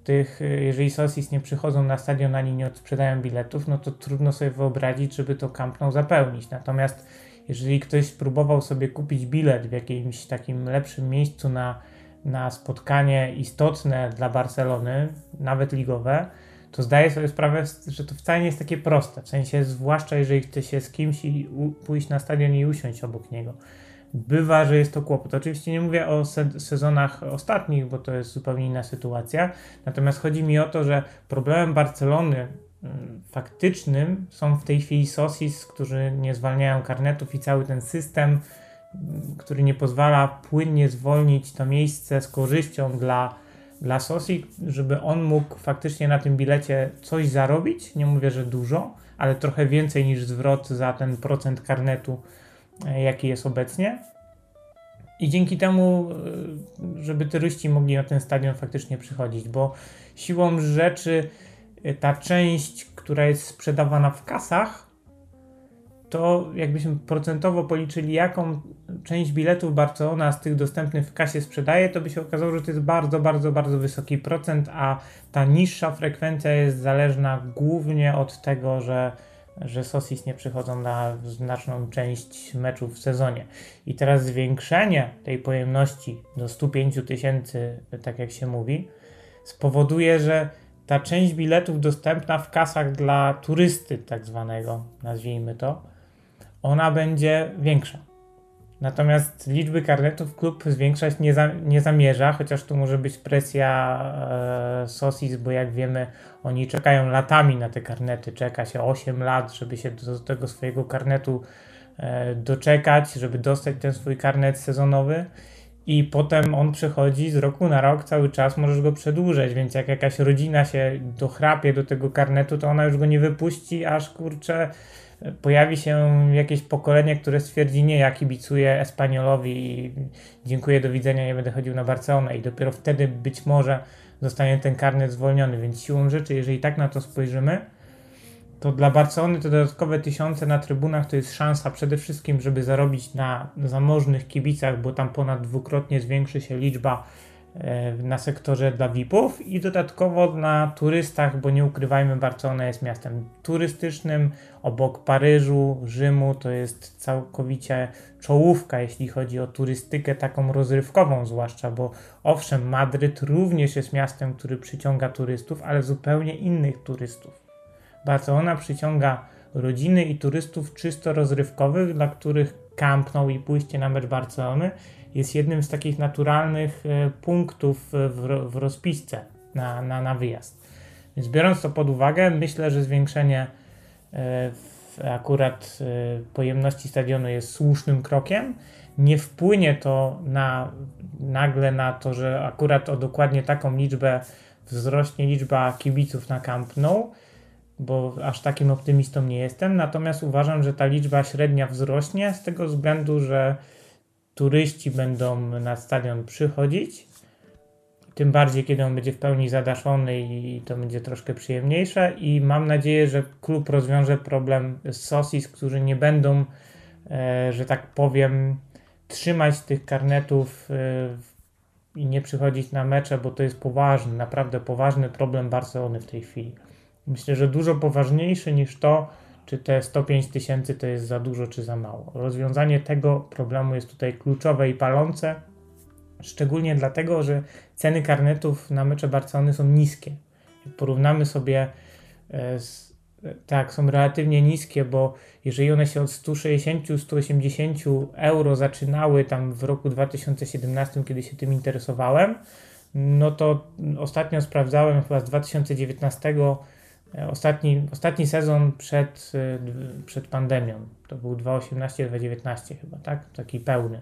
Speaker 3: tych, e, jeżeli Sosis nie przychodzą na stadion ani nie odsprzedają biletów, no to trudno sobie wyobrazić, żeby to Camp Nou zapełnić. Natomiast jeżeli ktoś próbował sobie kupić bilet w jakimś takim lepszym miejscu na, na spotkanie istotne dla Barcelony, nawet ligowe, to zdaję sobie sprawę, że to wcale nie jest takie proste. W sensie, zwłaszcza jeżeli chce się z kimś i pójść na stadion i usiąść obok niego. Bywa, że jest to kłopot. Oczywiście nie mówię o se sezonach ostatnich, bo to jest zupełnie inna sytuacja. Natomiast chodzi mi o to, że problemem Barcelony mm, faktycznym są w tej chwili Sosis, którzy nie zwalniają karnetów i cały ten system, mm, który nie pozwala płynnie zwolnić to miejsce z korzyścią dla dla Sosi, żeby on mógł faktycznie na tym bilecie coś zarobić. Nie mówię, że dużo, ale trochę więcej niż zwrot za ten procent karnetu, e, jaki jest obecnie. I dzięki temu, e, żeby turyści mogli na ten stadion faktycznie przychodzić, bo siłą rzeczy e, ta część, która jest sprzedawana w kasach, to jakbyśmy procentowo policzyli, jaką część biletów Barcelona z tych dostępnych w kasie sprzedaje, to by się okazało, że to jest bardzo, bardzo, bardzo wysoki procent, a ta niższa frekwencja jest zależna głównie od tego, że, że Sosis nie przychodzą na znaczną część meczów w sezonie. I teraz zwiększenie tej pojemności do 105 tysięcy, tak jak się mówi, spowoduje, że ta część biletów dostępna w kasach dla turysty, tak zwanego, nazwijmy to, ona będzie większa. Natomiast liczby karnetów klub zwiększać nie, za, nie zamierza, chociaż tu może być presja e, Sosis, bo jak wiemy, oni czekają latami na te karnety. Czeka się 8 lat, żeby się do, do tego swojego karnetu e, doczekać, żeby dostać ten swój karnet sezonowy. I potem on przechodzi z roku na rok cały czas, możesz go przedłużać, więc jak jakaś rodzina się dochrapie do tego karnetu, to ona już go nie wypuści, aż kurczę pojawi się jakieś pokolenie, które stwierdzi, nie, ja kibicuję Espaniolowi i dziękuję, do widzenia, nie będę chodził na Barcelonę. I dopiero wtedy być może zostanie ten karnet zwolniony, więc siłą rzeczy, jeżeli tak na to spojrzymy, to dla Barcelony te dodatkowe tysiące na trybunach to jest szansa przede wszystkim, żeby zarobić na zamożnych kibicach, bo tam ponad dwukrotnie zwiększy się liczba na sektorze dla VIP-ów i dodatkowo na turystach, bo nie ukrywajmy, Barcelona jest miastem turystycznym, obok Paryżu, Rzymu, to jest całkowicie czołówka, jeśli chodzi o turystykę taką rozrywkową zwłaszcza, bo owszem, Madryt również jest miastem, który przyciąga turystów, ale zupełnie innych turystów. Barcelona przyciąga rodziny i turystów czysto rozrywkowych, dla których Camp Nou i pójście na mecz Barcelony jest jednym z takich naturalnych e, punktów w, w rozpisce na, na, na wyjazd. Więc biorąc to pod uwagę, myślę, że zwiększenie e, akurat e, pojemności stadionu jest słusznym krokiem. Nie wpłynie to na, nagle na to, że akurat o dokładnie taką liczbę wzrośnie liczba kibiców na Camp Nou, bo aż takim optymistą nie jestem. Natomiast uważam, że ta liczba średnia wzrośnie z tego względu, że turyści będą na stadion przychodzić. Tym bardziej, kiedy on będzie w pełni zadaszony i to będzie troszkę przyjemniejsze. I mam nadzieję, że klub rozwiąże problem z Sosis, którzy nie będą, e, że tak powiem, trzymać tych karnetów e, i nie przychodzić na mecze, bo to jest poważny, naprawdę poważny problem Barcelony w tej chwili. Myślę, że dużo poważniejszy niż to, czy te 105 tysięcy to jest za dużo, czy za mało. Rozwiązanie tego problemu jest tutaj kluczowe i palące, szczególnie dlatego, że ceny karnetów na mecze Barcelony są niskie. Jak porównamy sobie e, z, tak, są relatywnie niskie, bo jeżeli one się od 160-180 euro zaczynały tam w roku 2017, kiedy się tym interesowałem, no to ostatnio sprawdzałem chyba z 2019 E, ostatni, ostatni sezon przed, e, przed pandemią. To był 2018-2019 chyba, tak? Taki pełny.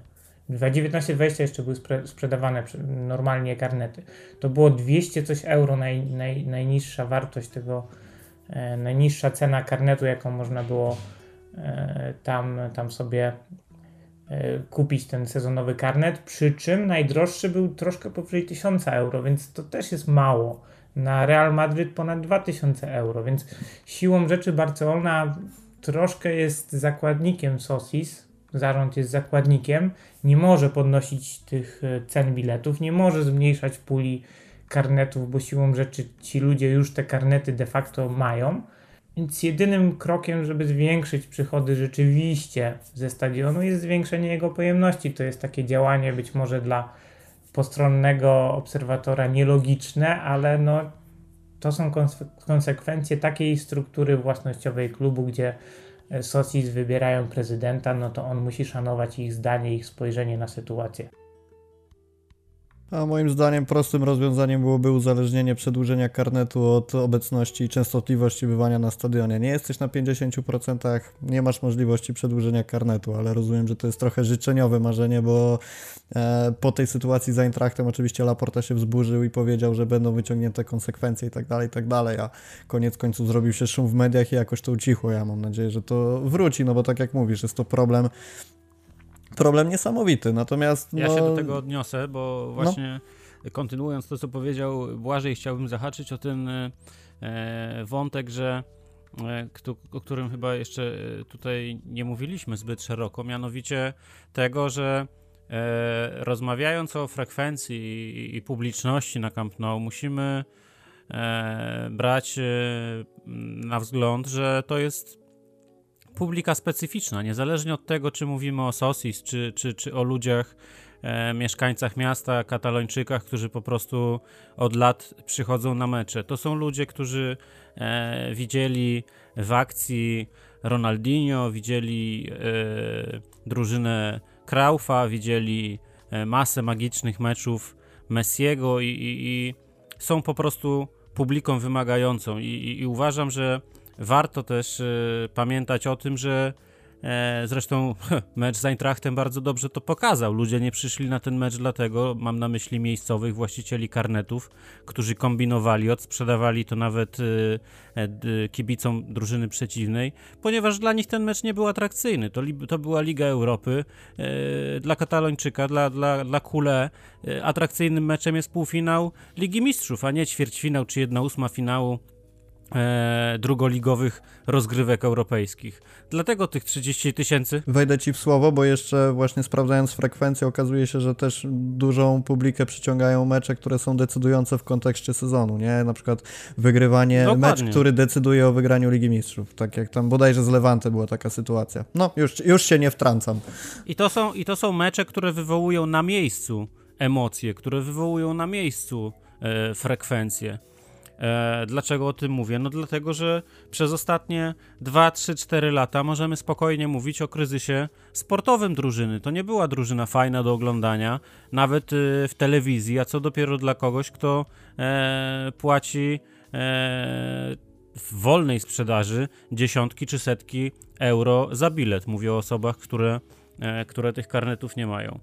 Speaker 3: 2019-2020 jeszcze były sprzedawane normalnie karnety. To było 200 coś euro naj, naj, najniższa wartość tego, e, najniższa cena karnetu, jaką można było e, tam, tam sobie e, kupić ten sezonowy karnet, przy czym najdroższy był troszkę powyżej 1000 euro, więc to też jest mało na Real Madrid ponad 2000 euro, więc siłą rzeczy Barcelona troszkę jest zakładnikiem Sosis, zarząd jest zakładnikiem, nie może podnosić tych e, cen biletów, nie może zmniejszać puli karnetów, bo siłą rzeczy ci ludzie już te karnety de facto mają. Więc jedynym krokiem, żeby zwiększyć przychody rzeczywiście ze stadionu jest zwiększenie jego pojemności. To jest takie działanie być może dla postronnego obserwatora nielogiczne, ale no, to są konsekwencje takiej struktury własnościowej klubu, gdzie e, socis wybierają prezydenta, no to on musi szanować ich zdanie, ich spojrzenie na sytuację.
Speaker 1: A moim zdaniem prostym rozwiązaniem byłoby uzależnienie przedłużenia karnetu od obecności i częstotliwości bywania na stadionie. Nie jesteś na 50%, nie masz możliwości przedłużenia karnetu, ale rozumiem, że to jest trochę życzeniowe marzenie, bo e, po tej sytuacji z Eintrachtem oczywiście Laporta się wzburzył i powiedział, że będą wyciągnięte konsekwencje i tak dalej, tak dalej, a koniec końców zrobił się szum w mediach i jakoś to ucichło. Ja mam nadzieję, że to wróci, no bo tak jak mówisz, jest to problem problem niesamowity. Natomiast.
Speaker 2: No... Ja się do tego odniosę, bo no. właśnie no. kontynuując to, co powiedział Błażej, chciałbym zahaczyć o ten e, wątek, że e, o którym chyba jeszcze tutaj nie mówiliśmy zbyt szeroko, mianowicie tego, że e, rozmawiając o frekwencji i, publiczności na Camp Nou, musimy e, brać e, na wzgląd, że to jest publika specyficzna, niezależnie od tego, czy mówimy o Sosis, czy, czy, czy o ludziach, e, mieszkańcach miasta, katalończykach, którzy po prostu od lat przychodzą na mecze. To są ludzie, którzy e, widzieli w akcji Ronaldinho, widzieli e, drużynę Kraufa, widzieli e, masę magicznych meczów Messiego i, i, i są po prostu publiką wymagającą i, i uważam, że warto też y, pamiętać o tym, że e, zresztą mecz z Eintrachtem bardzo dobrze to pokazał. Ludzie nie przyszli na ten mecz dlatego, mam na myśli miejscowych właścicieli karnetów, którzy kombinowali, odsprzedawali to nawet e, kibicom drużyny przeciwnej, ponieważ dla nich ten mecz nie był atrakcyjny. To, to była Liga Europy. E, dla Katalończyka, dla, dla, dla Kule atrakcyjnym meczem jest półfinał Ligi Mistrzów, a nie ćwierćfinał czy jedna ósma finału e, drugoligowych rozgrywek europejskich. Dlatego tych 30 tysięcy.
Speaker 1: Wejdę ci w słowo, bo jeszcze właśnie sprawdzając frekwencję, okazuje się, że też dużą publikę przyciągają mecze, które są decydujące w kontekście sezonu, nie? Na przykład wygrywanie, Dokładnie. mecz, który decyduje o wygraniu Ligi Mistrzów. Tak jak tam bodajże z Levante była taka sytuacja. No, już, już się nie wtrącam.
Speaker 2: I to, są, I to są mecze, które wywołują na miejscu emocje, które wywołują na miejscu e, frekwencje. E, dlaczego o tym mówię? No dlatego, że przez ostatnie 2, 3, 4 lata możemy spokojnie mówić o kryzysie sportowym drużyny. To nie była drużyna fajna do oglądania, nawet y, w telewizji, a co dopiero dla kogoś, kto e, płaci e, w wolnej sprzedaży dziesiątki czy setki euro za bilet. Mówię o osobach, które, które tych karnetów nie mają.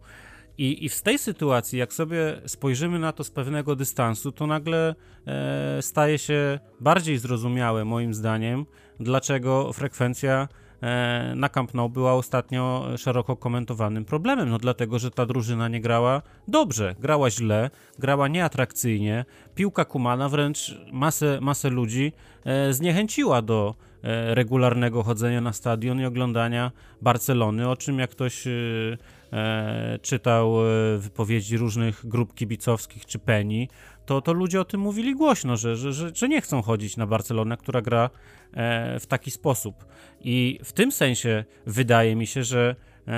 Speaker 2: I, I w tej sytuacji, jak sobie spojrzymy na to z pewnego dystansu, to nagle e, staje się bardziej zrozumiałe, moim zdaniem, dlaczego frekwencja e, na Camp Nou była ostatnio szeroko komentowanym problemem. No dlatego, że ta drużyna nie grała dobrze, grała źle, grała nieatrakcyjnie. Piłka Kumana wręcz masę, masę ludzi e, zniechęciła do e, regularnego chodzenia na stadion i oglądania Barcelony, o czym jak ktoś e, czytał e, wypowiedzi różnych grup kibicowskich czy Penny, to, to ludzie o tym mówili głośno, że, że, że, że nie chcą chodzić na Barcelonę, która gra e, w taki sposób. I w tym sensie wydaje mi się, że e,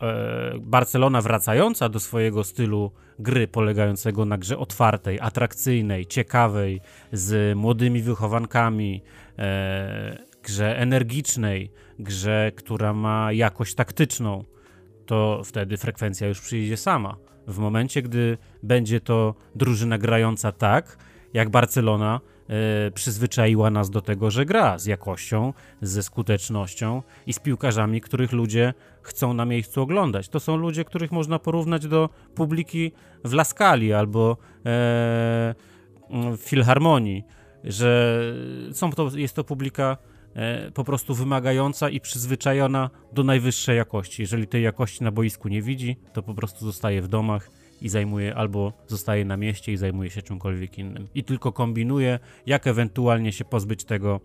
Speaker 2: e, Barcelona wracająca do swojego stylu gry polegającego na grze otwartej, atrakcyjnej, ciekawej, z młodymi wychowankami, e, grze energicznej, grze, która ma jakość taktyczną, to wtedy frekwencja już przyjdzie sama. W momencie, gdy będzie to drużyna grająca tak, jak Barcelona e, przyzwyczaiła nas do tego, że gra z jakością, ze skutecznością i z piłkarzami, których ludzie chcą na miejscu oglądać. To są ludzie, których można porównać do publiki w Laskali albo e, w Filharmonii, że są to, jest to publika po prostu wymagająca i przyzwyczajona do najwyższej jakości. Jeżeli tej jakości na boisku nie widzi, to po prostu zostaje w domach i zajmuje albo zostaje na mieście i zajmuje się czymkolwiek innym. I tylko kombinuje, jak ewentualnie się pozbyć tego,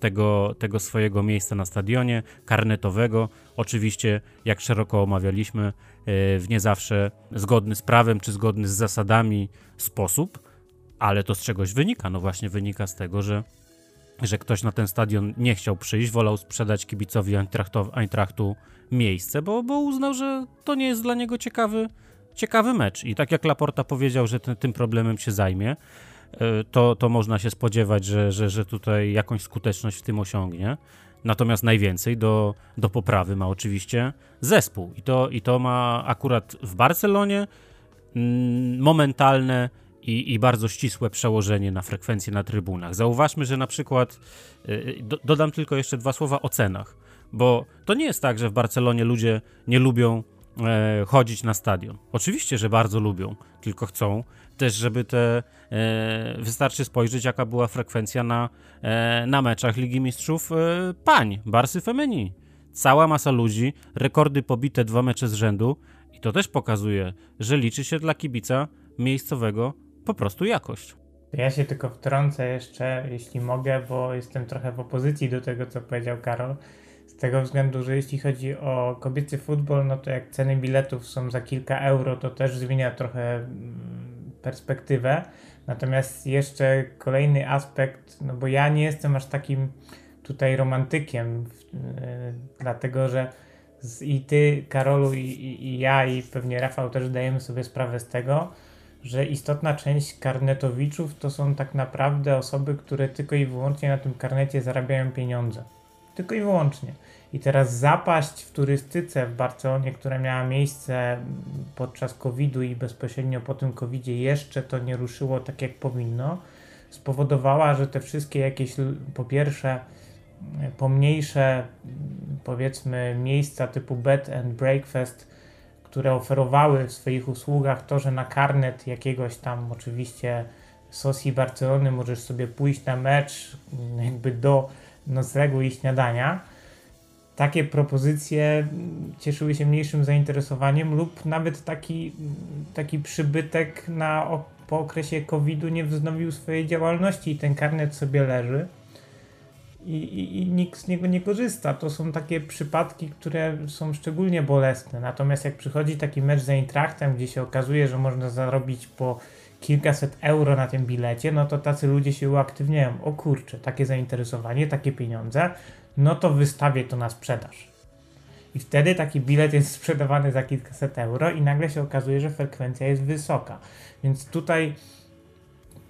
Speaker 2: tego, tego swojego miejsca na stadionie karnetowego. Oczywiście, jak szeroko omawialiśmy, e, w nie zawsze zgodny z prawem czy zgodny z zasadami sposób, ale to z czegoś wynika. No właśnie wynika z tego, że że ktoś na ten stadion nie chciał przyjść, wolał sprzedać kibicowi Eintrachtu, miejsce, bo, bo uznał, że to nie jest dla niego ciekawy, ciekawy mecz. I tak jak Laporta powiedział, że ten, tym problemem się zajmie, e, to, to można się spodziewać, że, że, że tutaj jakąś skuteczność w tym osiągnie. Natomiast najwięcej do, do poprawy ma oczywiście zespół. I to, I to ma akurat w Barcelonie mm, momentalne i, i bardzo ścisłe przełożenie na frekwencję na trybunach. Zauważmy, że na przykład, y, do, dodam tylko jeszcze dwa słowa o cenach, bo to nie jest tak, że w Barcelonie ludzie nie lubią e, chodzić na stadion. Oczywiście, że bardzo lubią, tylko chcą też, żeby te. E, wystarczy spojrzeć, jaka była frekwencja na, e, na meczach Ligi Mistrzów e, pań, Barsy Femeni. Cała masa ludzi, rekordy pobite dwa mecze z rzędu, i to też pokazuje, że liczy się dla kibica miejscowego po prostu jakość.
Speaker 3: Ja się tylko wtrącę jeszcze, jeśli mogę, bo jestem trochę w opozycji do tego, co powiedział Karol. Z tego względu, że jeśli chodzi o kobiecy futbol, no to jak ceny biletów są za kilka euro, to też zmienia trochę mm, perspektywę. Natomiast jeszcze kolejny aspekt, no bo ja nie jestem aż takim tutaj romantykiem, yy, dlatego że z, i ty, Karolu, i, i, i ja, i pewnie Rafał też zdajemy sobie sprawę z tego, że istotna część karnetowiczów to są tak naprawdę osoby, które tylko i wyłącznie na tym karnecie zarabiają pieniądze. Tylko i wyłącznie. I teraz zapaść w turystyce w Barcelonie, która miała miejsce podczas COVID-u i bezpośrednio po tym COVID-zie jeszcze to nie ruszyło tak jak powinno, spowodowała, że te wszystkie jakieś po pierwsze pomniejsze powiedzmy miejsca typu bed and breakfast które oferowały w swoich usługach to, że na karnet jakiegoś tam oczywiście Sosi Barcelony możesz sobie pójść na mecz jakby do noclegu i śniadania. Takie propozycje cieszyły się mniejszym zainteresowaniem lub nawet taki, taki przybytek na, po okresie COVID-u nie wznowił swojej działalności i ten karnet sobie leży i, i, i nikt z niego nie korzysta. To są takie przypadki, które są szczególnie bolesne. Natomiast jak przychodzi taki mecz z Eintrachtem, gdzie się okazuje, że można zarobić po kilkaset euro na tym bilecie, no to tacy ludzie się uaktywniają. O kurczę, takie zainteresowanie, takie pieniądze, no to wystawię to na sprzedaż. I wtedy taki bilet jest sprzedawany za kilkaset euro i nagle się okazuje, że frekwencja jest wysoka. Więc tutaj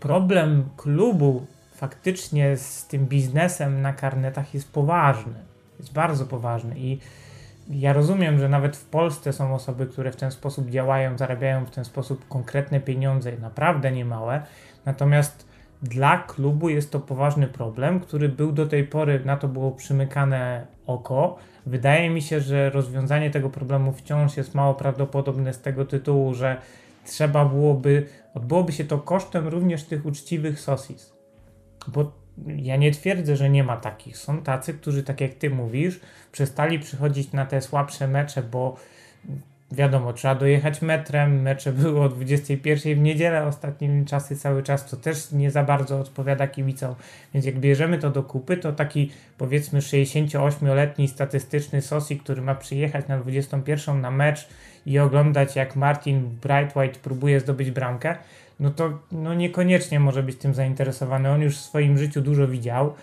Speaker 3: problem klubu faktycznie z tym biznesem na karnetach jest poważny. Jest bardzo poważny i ja rozumiem, że nawet w Polsce są osoby, które w ten sposób działają, zarabiają w ten sposób konkretne pieniądze, naprawdę niemałe. Natomiast dla klubu jest to poważny problem, który był do tej pory, na to było przymykane oko. Wydaje mi się, że rozwiązanie tego problemu wciąż jest mało prawdopodobne z tego tytułu, że trzeba byłoby, odbyłoby się to kosztem również tych uczciwych sosis. Bo ja nie twierdzę, że nie ma takich. Są tacy, którzy, tak jak ty mówisz, przestali przychodzić na te słabsze mecze, bo wiadomo, trzeba dojechać metrem, mecze były o 21 w niedzielę ostatnimi czasy cały czas, co też nie za bardzo odpowiada kibicom, więc jak bierzemy to do kupy, to taki powiedzmy 68-letni statystyczny Sosi, który ma przyjechać na 21 na mecz i oglądać jak Martin Brightwhite próbuje zdobyć bramkę, no to no niekoniecznie może być tym zainteresowany. On już w swoim życiu dużo widział,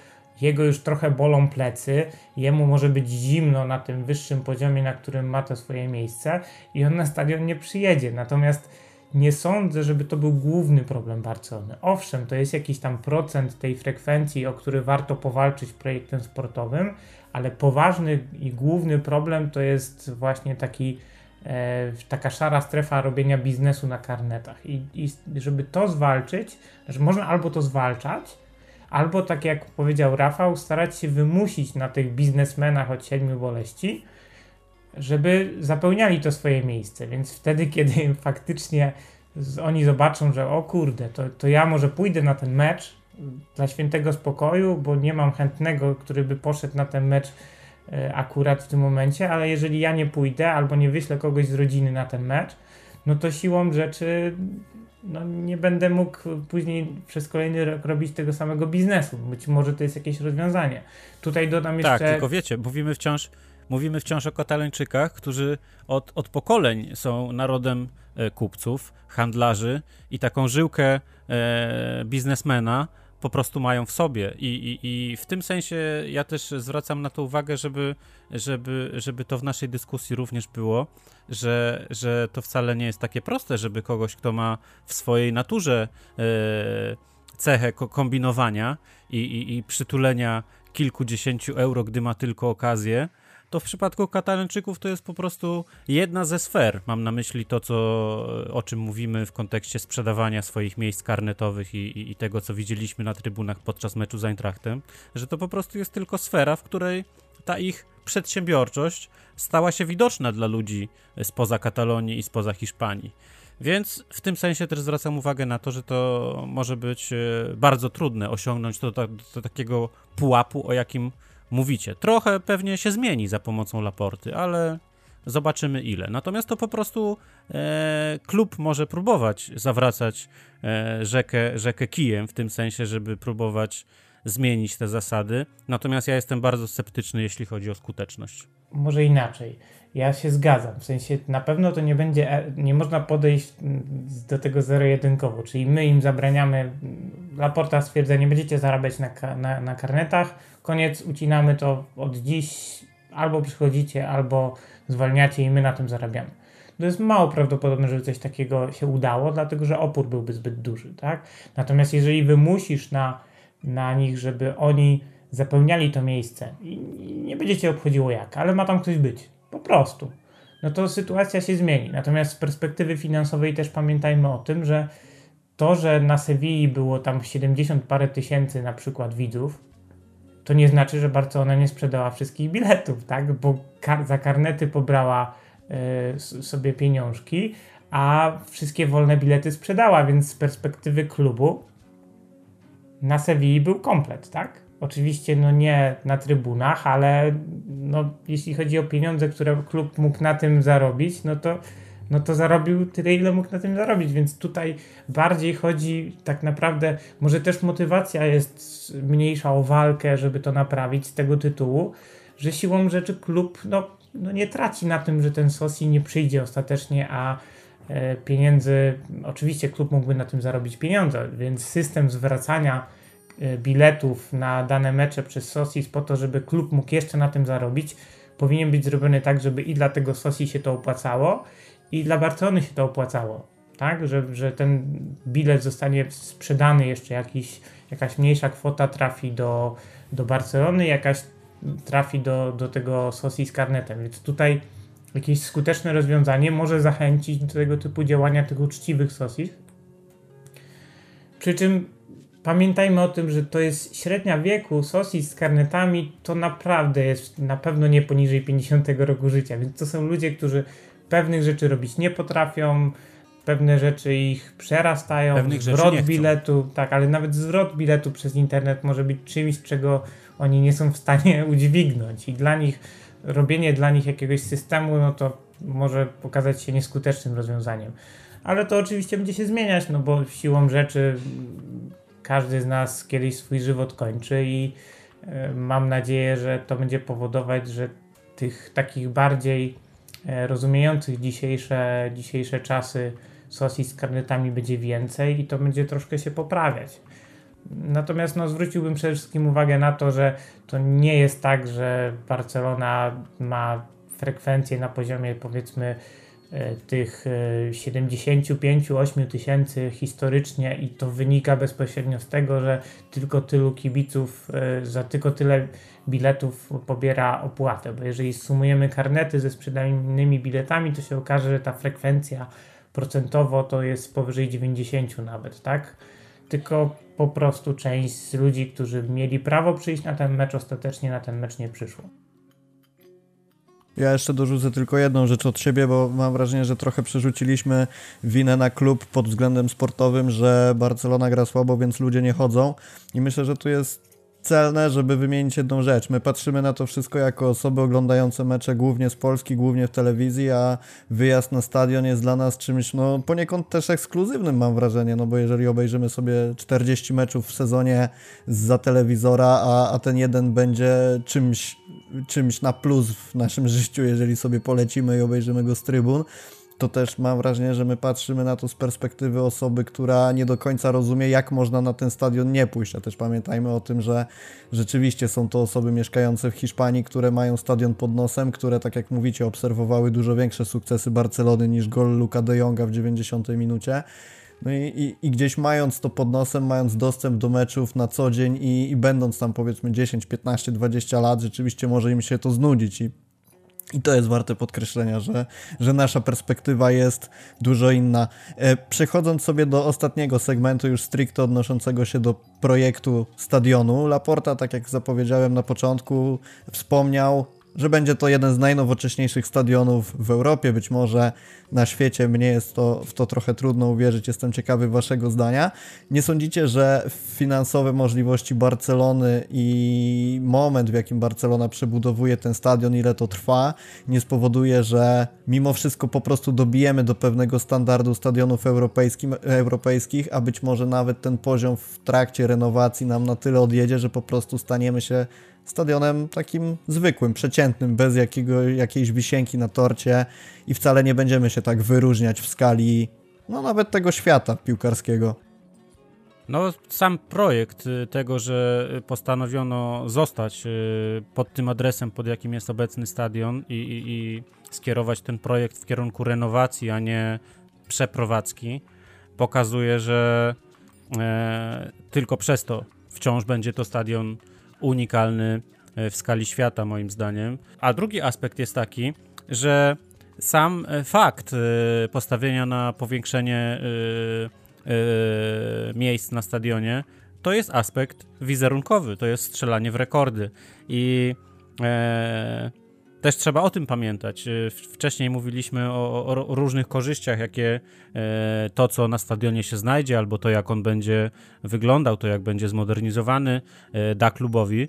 Speaker 3: jego już trochę bolą plecy, jemu może być zimno na tym wyższym poziomie, na którym ma to swoje miejsce i on na stadion nie przyjedzie. Natomiast nie sądzę, żeby to był główny problem Barcelony. Owszem, to jest jakiś tam procent tej frekwencji, o który warto powalczyć projektem sportowym, ale poważny i główny problem to jest właśnie taki taka szara strefa robienia biznesu na karnetach. I, I żeby to zwalczyć, że można albo to zwalczać, albo tak jak powiedział Rafał, starać się wymusić na tych biznesmenach od siedmiu boleści, żeby zapełniali to swoje miejsce. Więc wtedy, kiedy faktycznie oni zobaczą, że o kurde, to, to ja może pójdę na ten mecz dla świętego spokoju, bo nie mam chętnego, który by poszedł na ten mecz e, akurat w tym momencie, ale jeżeli ja nie pójdę albo nie wyślę kogoś z rodziny na ten mecz, no to siłą rzeczy no, nie będę mógł później przez kolejny rok robić tego samego biznesu. Być może to jest jakieś rozwiązanie. Tutaj dodam tak, jeszcze...
Speaker 2: Tak, tylko wiecie, mówimy wciąż, mówimy wciąż o Katalończykach, którzy od, od pokoleń są narodem e, kupców, handlarzy i taką żyłkę e, biznesmena po prostu mają w sobie. I, i, I w tym sensie ja też zwracam na to uwagę, żeby, żeby, żeby to w naszej dyskusji również było, że, że to wcale nie jest takie proste, żeby kogoś, kto ma w swojej naturze e, cechę kombinowania i, i, i przytulenia kilkudziesięciu euro, gdy ma tylko okazję, to w przypadku Katalończyków to jest po prostu jedna ze sfer. Mam na myśli to, co, o czym mówimy w kontekście sprzedawania swoich miejsc karnetowych i, i, i tego, co widzieliśmy na trybunach podczas meczu z Eintrachtem, że to po prostu jest tylko sfera, w której ta ich przedsiębiorczość stała się widoczna dla ludzi spoza Katalonii i spoza Hiszpanii. Więc w tym sensie też zwracam uwagę na to, że to może być e, bardzo trudne osiągnąć do, do, do takiego pułapu, o jakim mówicie. Trochę pewnie się zmieni za pomocą Laporty, ale zobaczymy ile. Natomiast to po prostu e, klub może próbować zawracać e, rzekę, rzekę kijem, w tym sensie, żeby próbować zmienić te zasady. Natomiast ja jestem bardzo sceptyczny, jeśli chodzi o skuteczność.
Speaker 3: Może inaczej. Ja się zgadzam. W sensie na pewno to nie będzie, e, nie można podejść mm, do tego zero-jedynkowo, czyli my im zabraniamy, Laporta stwierdza, nie będziecie zarabiać na, na, na karnetach, koniec, ucinamy to od dziś, albo przychodzicie, albo zwalniacie i my na tym zarabiamy. To jest mało prawdopodobne, żeby coś takiego się udało, dlatego że opór byłby zbyt duży, tak? Natomiast jeżeli wymusisz na, na nich, żeby oni zapełniali to miejsce i nie będziecie obchodziło jak, ale ma tam ktoś być, po prostu, no to sytuacja się zmieni. Natomiast z perspektywy finansowej też pamiętajmy o tym, że to, że na Sewilli było tam 70 parę tysięcy na przykład widzów, to nie znaczy, że Barcelona nie sprzedała wszystkich biletów, tak? Bo kar za karnety pobrała y, sobie pieniążki, a wszystkie wolne bilety sprzedała, więc z perspektywy klubu na Sewilli był komplet, tak? Oczywiście no nie na trybunach, ale no, jeśli chodzi o pieniądze, które klub mógł na tym zarobić, no to, no to zarobił tyle, ile mógł na tym zarobić, więc tutaj bardziej chodzi tak naprawdę, może też motywacja jest mniejsza o walkę, żeby to naprawić z tego tytułu, że siłą rzeczy klub no, no nie traci na tym, że ten Sosi nie przyjdzie ostatecznie, a e, pieniędzy, oczywiście klub mógłby na tym zarobić pieniądze, więc system zwracania biletów na dane mecze przez Sosis po to, żeby klub mógł jeszcze na tym zarobić, powinien być zrobiony tak, żeby i dla tego Sosi się to opłacało, i dla Barcelony się to opłacało. tak? Że, że ten bilet zostanie sprzedany jeszcze jakiś, jakaś mniejsza kwota trafi do, do Barcelony, jakaś trafi do, do tego Sosi z karnetem. Więc tutaj jakieś skuteczne rozwiązanie może zachęcić do tego typu działania tych uczciwych Sosis. Przy czym pamiętajmy o tym, że to jest średnia wieku Sosis z karnetami, to naprawdę jest na pewno nie poniżej 50 roku życia, więc to są ludzie, którzy pewnych rzeczy robić nie potrafią, pewne rzeczy ich przerastają,
Speaker 2: Pewnych
Speaker 3: zwrot biletu, tak, ale nawet zwrot biletu przez internet może być czymś, czego oni nie są w stanie udźwignąć i dla nich robienie dla nich jakiegoś systemu, no to może pokazać się nieskutecznym rozwiązaniem. Ale to oczywiście będzie się zmieniać, no bo siłą rzeczy każdy z nas kiedyś swój żywot kończy i e, mam nadzieję, że to będzie powodować, że tych takich bardziej e, rozumiejących dzisiejsze, dzisiejsze czasy sosji z karnetami będzie więcej i to będzie troszkę się poprawiać. Natomiast no, zwróciłbym przede wszystkim uwagę na to, że to nie jest tak, że Barcelona ma frekwencję na poziomie powiedzmy tych 75-8 tysięcy historycznie i to wynika bezpośrednio z tego, że tylko tylu kibiców e, za tylko tyle biletów pobiera opłatę, bo jeżeli sumujemy karnety ze sprzedanymi biletami, to się okaże, że ta frekwencja procentowo to jest powyżej 90 nawet, tak? Tylko po prostu część z ludzi, którzy mieli prawo przyjść na ten mecz, ostatecznie na ten mecz nie przyszło.
Speaker 1: Ja jeszcze dorzucę tylko jedną rzecz od siebie, bo mam wrażenie, że trochę przerzuciliśmy winę na klub pod względem sportowym, że Barcelona gra słabo, więc ludzie nie chodzą. I myślę, że tu jest celne, żeby wymienić jedną rzecz. My patrzymy na to wszystko jako osoby oglądające mecze głównie z Polski, głównie w telewizji, a wyjazd na stadion jest dla nas czymś no, poniekąd też ekskluzywnym, mam wrażenie, no bo jeżeli obejrzymy sobie 40 meczów w sezonie za telewizora, a, a ten jeden będzie czymś, czymś na plus w naszym życiu, jeżeli sobie polecimy i obejrzymy go z trybun, to też mam wrażenie, że my patrzymy na to z perspektywy osoby, która nie do końca rozumie, jak można na ten stadion nie pójść. A też pamiętajmy o tym, że rzeczywiście są to osoby mieszkające w Hiszpanii, które mają stadion pod nosem, które, tak jak mówicie, obserwowały dużo większe sukcesy Barcelony niż gol Luka de Jonga w 90 minucie. No i, i, i, gdzieś mając to pod nosem, mając dostęp do meczów na co dzień i, i będąc tam powiedzmy 10, 15, 20 lat, rzeczywiście może im się to znudzić i i to jest warte podkreślenia, że, że nasza perspektywa jest dużo inna. E, przechodząc sobie do ostatniego segmentu, już stricte odnoszącego się do projektu stadionu, Laporta, tak jak zapowiedziałem na początku, wspomniał że będzie to jeden z najnowocześniejszych stadionów w Europie, być może na świecie. Mnie jest to, w to trochę trudno uwierzyć, jestem ciekawy Waszego zdania. Nie sądzicie, że finansowe możliwości Barcelony i moment, w jakim Barcelona przebudowuje ten stadion, ile to trwa, nie spowoduje, że mimo wszystko po prostu dobijemy do pewnego standardu stadionów europejskich, a być może nawet ten poziom w trakcie renowacji nam na tyle odjedzie, że po prostu staniemy się stadionem takim zwykłym, przeciętnym, bez jakiego, jakiejś wisienki na torcie i wcale nie będziemy się tak wyróżniać w skali, no nawet tego świata piłkarskiego.
Speaker 2: No, sam projekt y, tego, że postanowiono zostać y, pod tym adresem, pod jakim jest obecny stadion i, i, i skierować ten projekt w kierunku renowacji, a nie przeprowadzki, pokazuje, że e, tylko przez to wciąż będzie to stadion unikalny e, w skali świata, moim zdaniem. A drugi aspekt jest taki, że sam e, fakt e, postawienia na powiększenie miejsc na stadionie to jest aspekt wizerunkowy, to jest strzelanie w rekordy. I też trzeba o tym pamiętać. Wcześniej mówiliśmy o, o, różnych korzyściach, jakie e, to, co na stadionie się znajdzie, albo to, jak on będzie wyglądał, to, jak będzie zmodernizowany, e, da klubowi.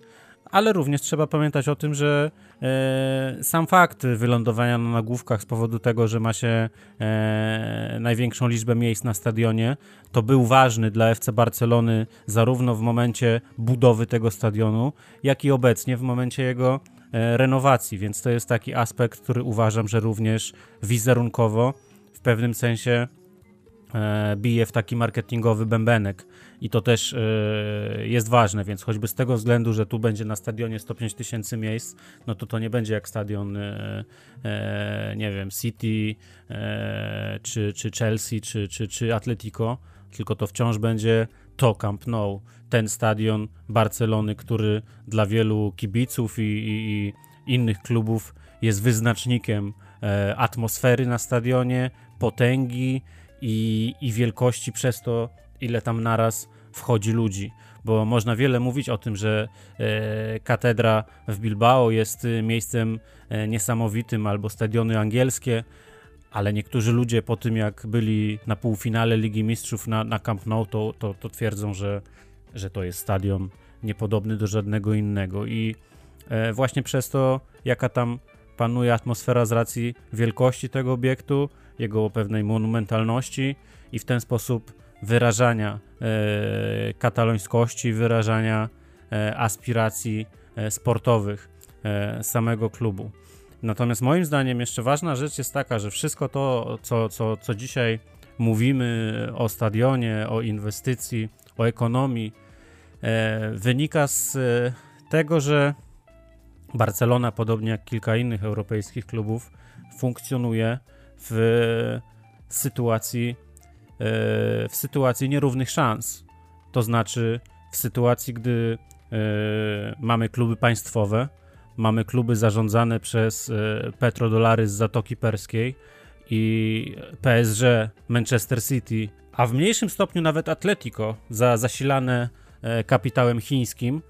Speaker 2: Ale również trzeba pamiętać o tym, że e, sam fakt wylądowania na nagłówkach z powodu tego, że ma się e, największą liczbę miejsc na stadionie, to był ważny dla FC Barcelony zarówno w momencie budowy tego stadionu, jak i obecnie w momencie jego renowacji, więc to jest taki aspekt, który uważam, że również wizerunkowo w pewnym sensie e, bije w taki marketingowy bębenek. I to też e, jest ważne, więc choćby z tego względu, że tu będzie na stadionie 105 tysięcy miejsc, no to to nie będzie jak stadion, e, e, nie wiem, City, e, czy, czy Chelsea, czy, czy, czy Atletico, tylko to wciąż będzie to Camp Nou, ten stadion Barcelony, który dla wielu kibiców i, i, i innych klubów jest wyznacznikiem e, atmosfery na stadionie, potęgi i, i wielkości przez to, ile tam naraz wchodzi ludzi. Bo można wiele mówić o tym, że e, katedra w Bilbao jest e, miejscem e, niesamowitym albo stadiony angielskie, ale niektórzy ludzie po tym, jak byli na półfinale Ligi Mistrzów na, na Camp Nou, to, to, to twierdzą, że, że to jest stadion niepodobny do żadnego innego. I e, właśnie przez to, jaka tam panuje atmosfera z racji wielkości tego obiektu, jego pewnej monumentalności i w ten sposób wyrażania e, katalońskości, wyrażania e, aspiracji sportowych samego klubu. Natomiast moim zdaniem jeszcze ważna rzecz jest taka, że wszystko to, co, co, co dzisiaj mówimy o stadionie, o inwestycji, o ekonomii, wynika z e, tego, że Barcelona, podobnie jak kilka innych europejskich klubów, funkcjonuje w sytuacji, e, w sytuacji nierównych szans. To znaczy w sytuacji, gdy e, mamy kluby państwowe, mamy kluby zarządzane przez e, petrodolary z Zatoki Perskiej i PSG, Manchester City, a w mniejszym stopniu nawet Atletico, za, zasilane kapitałem chińskim,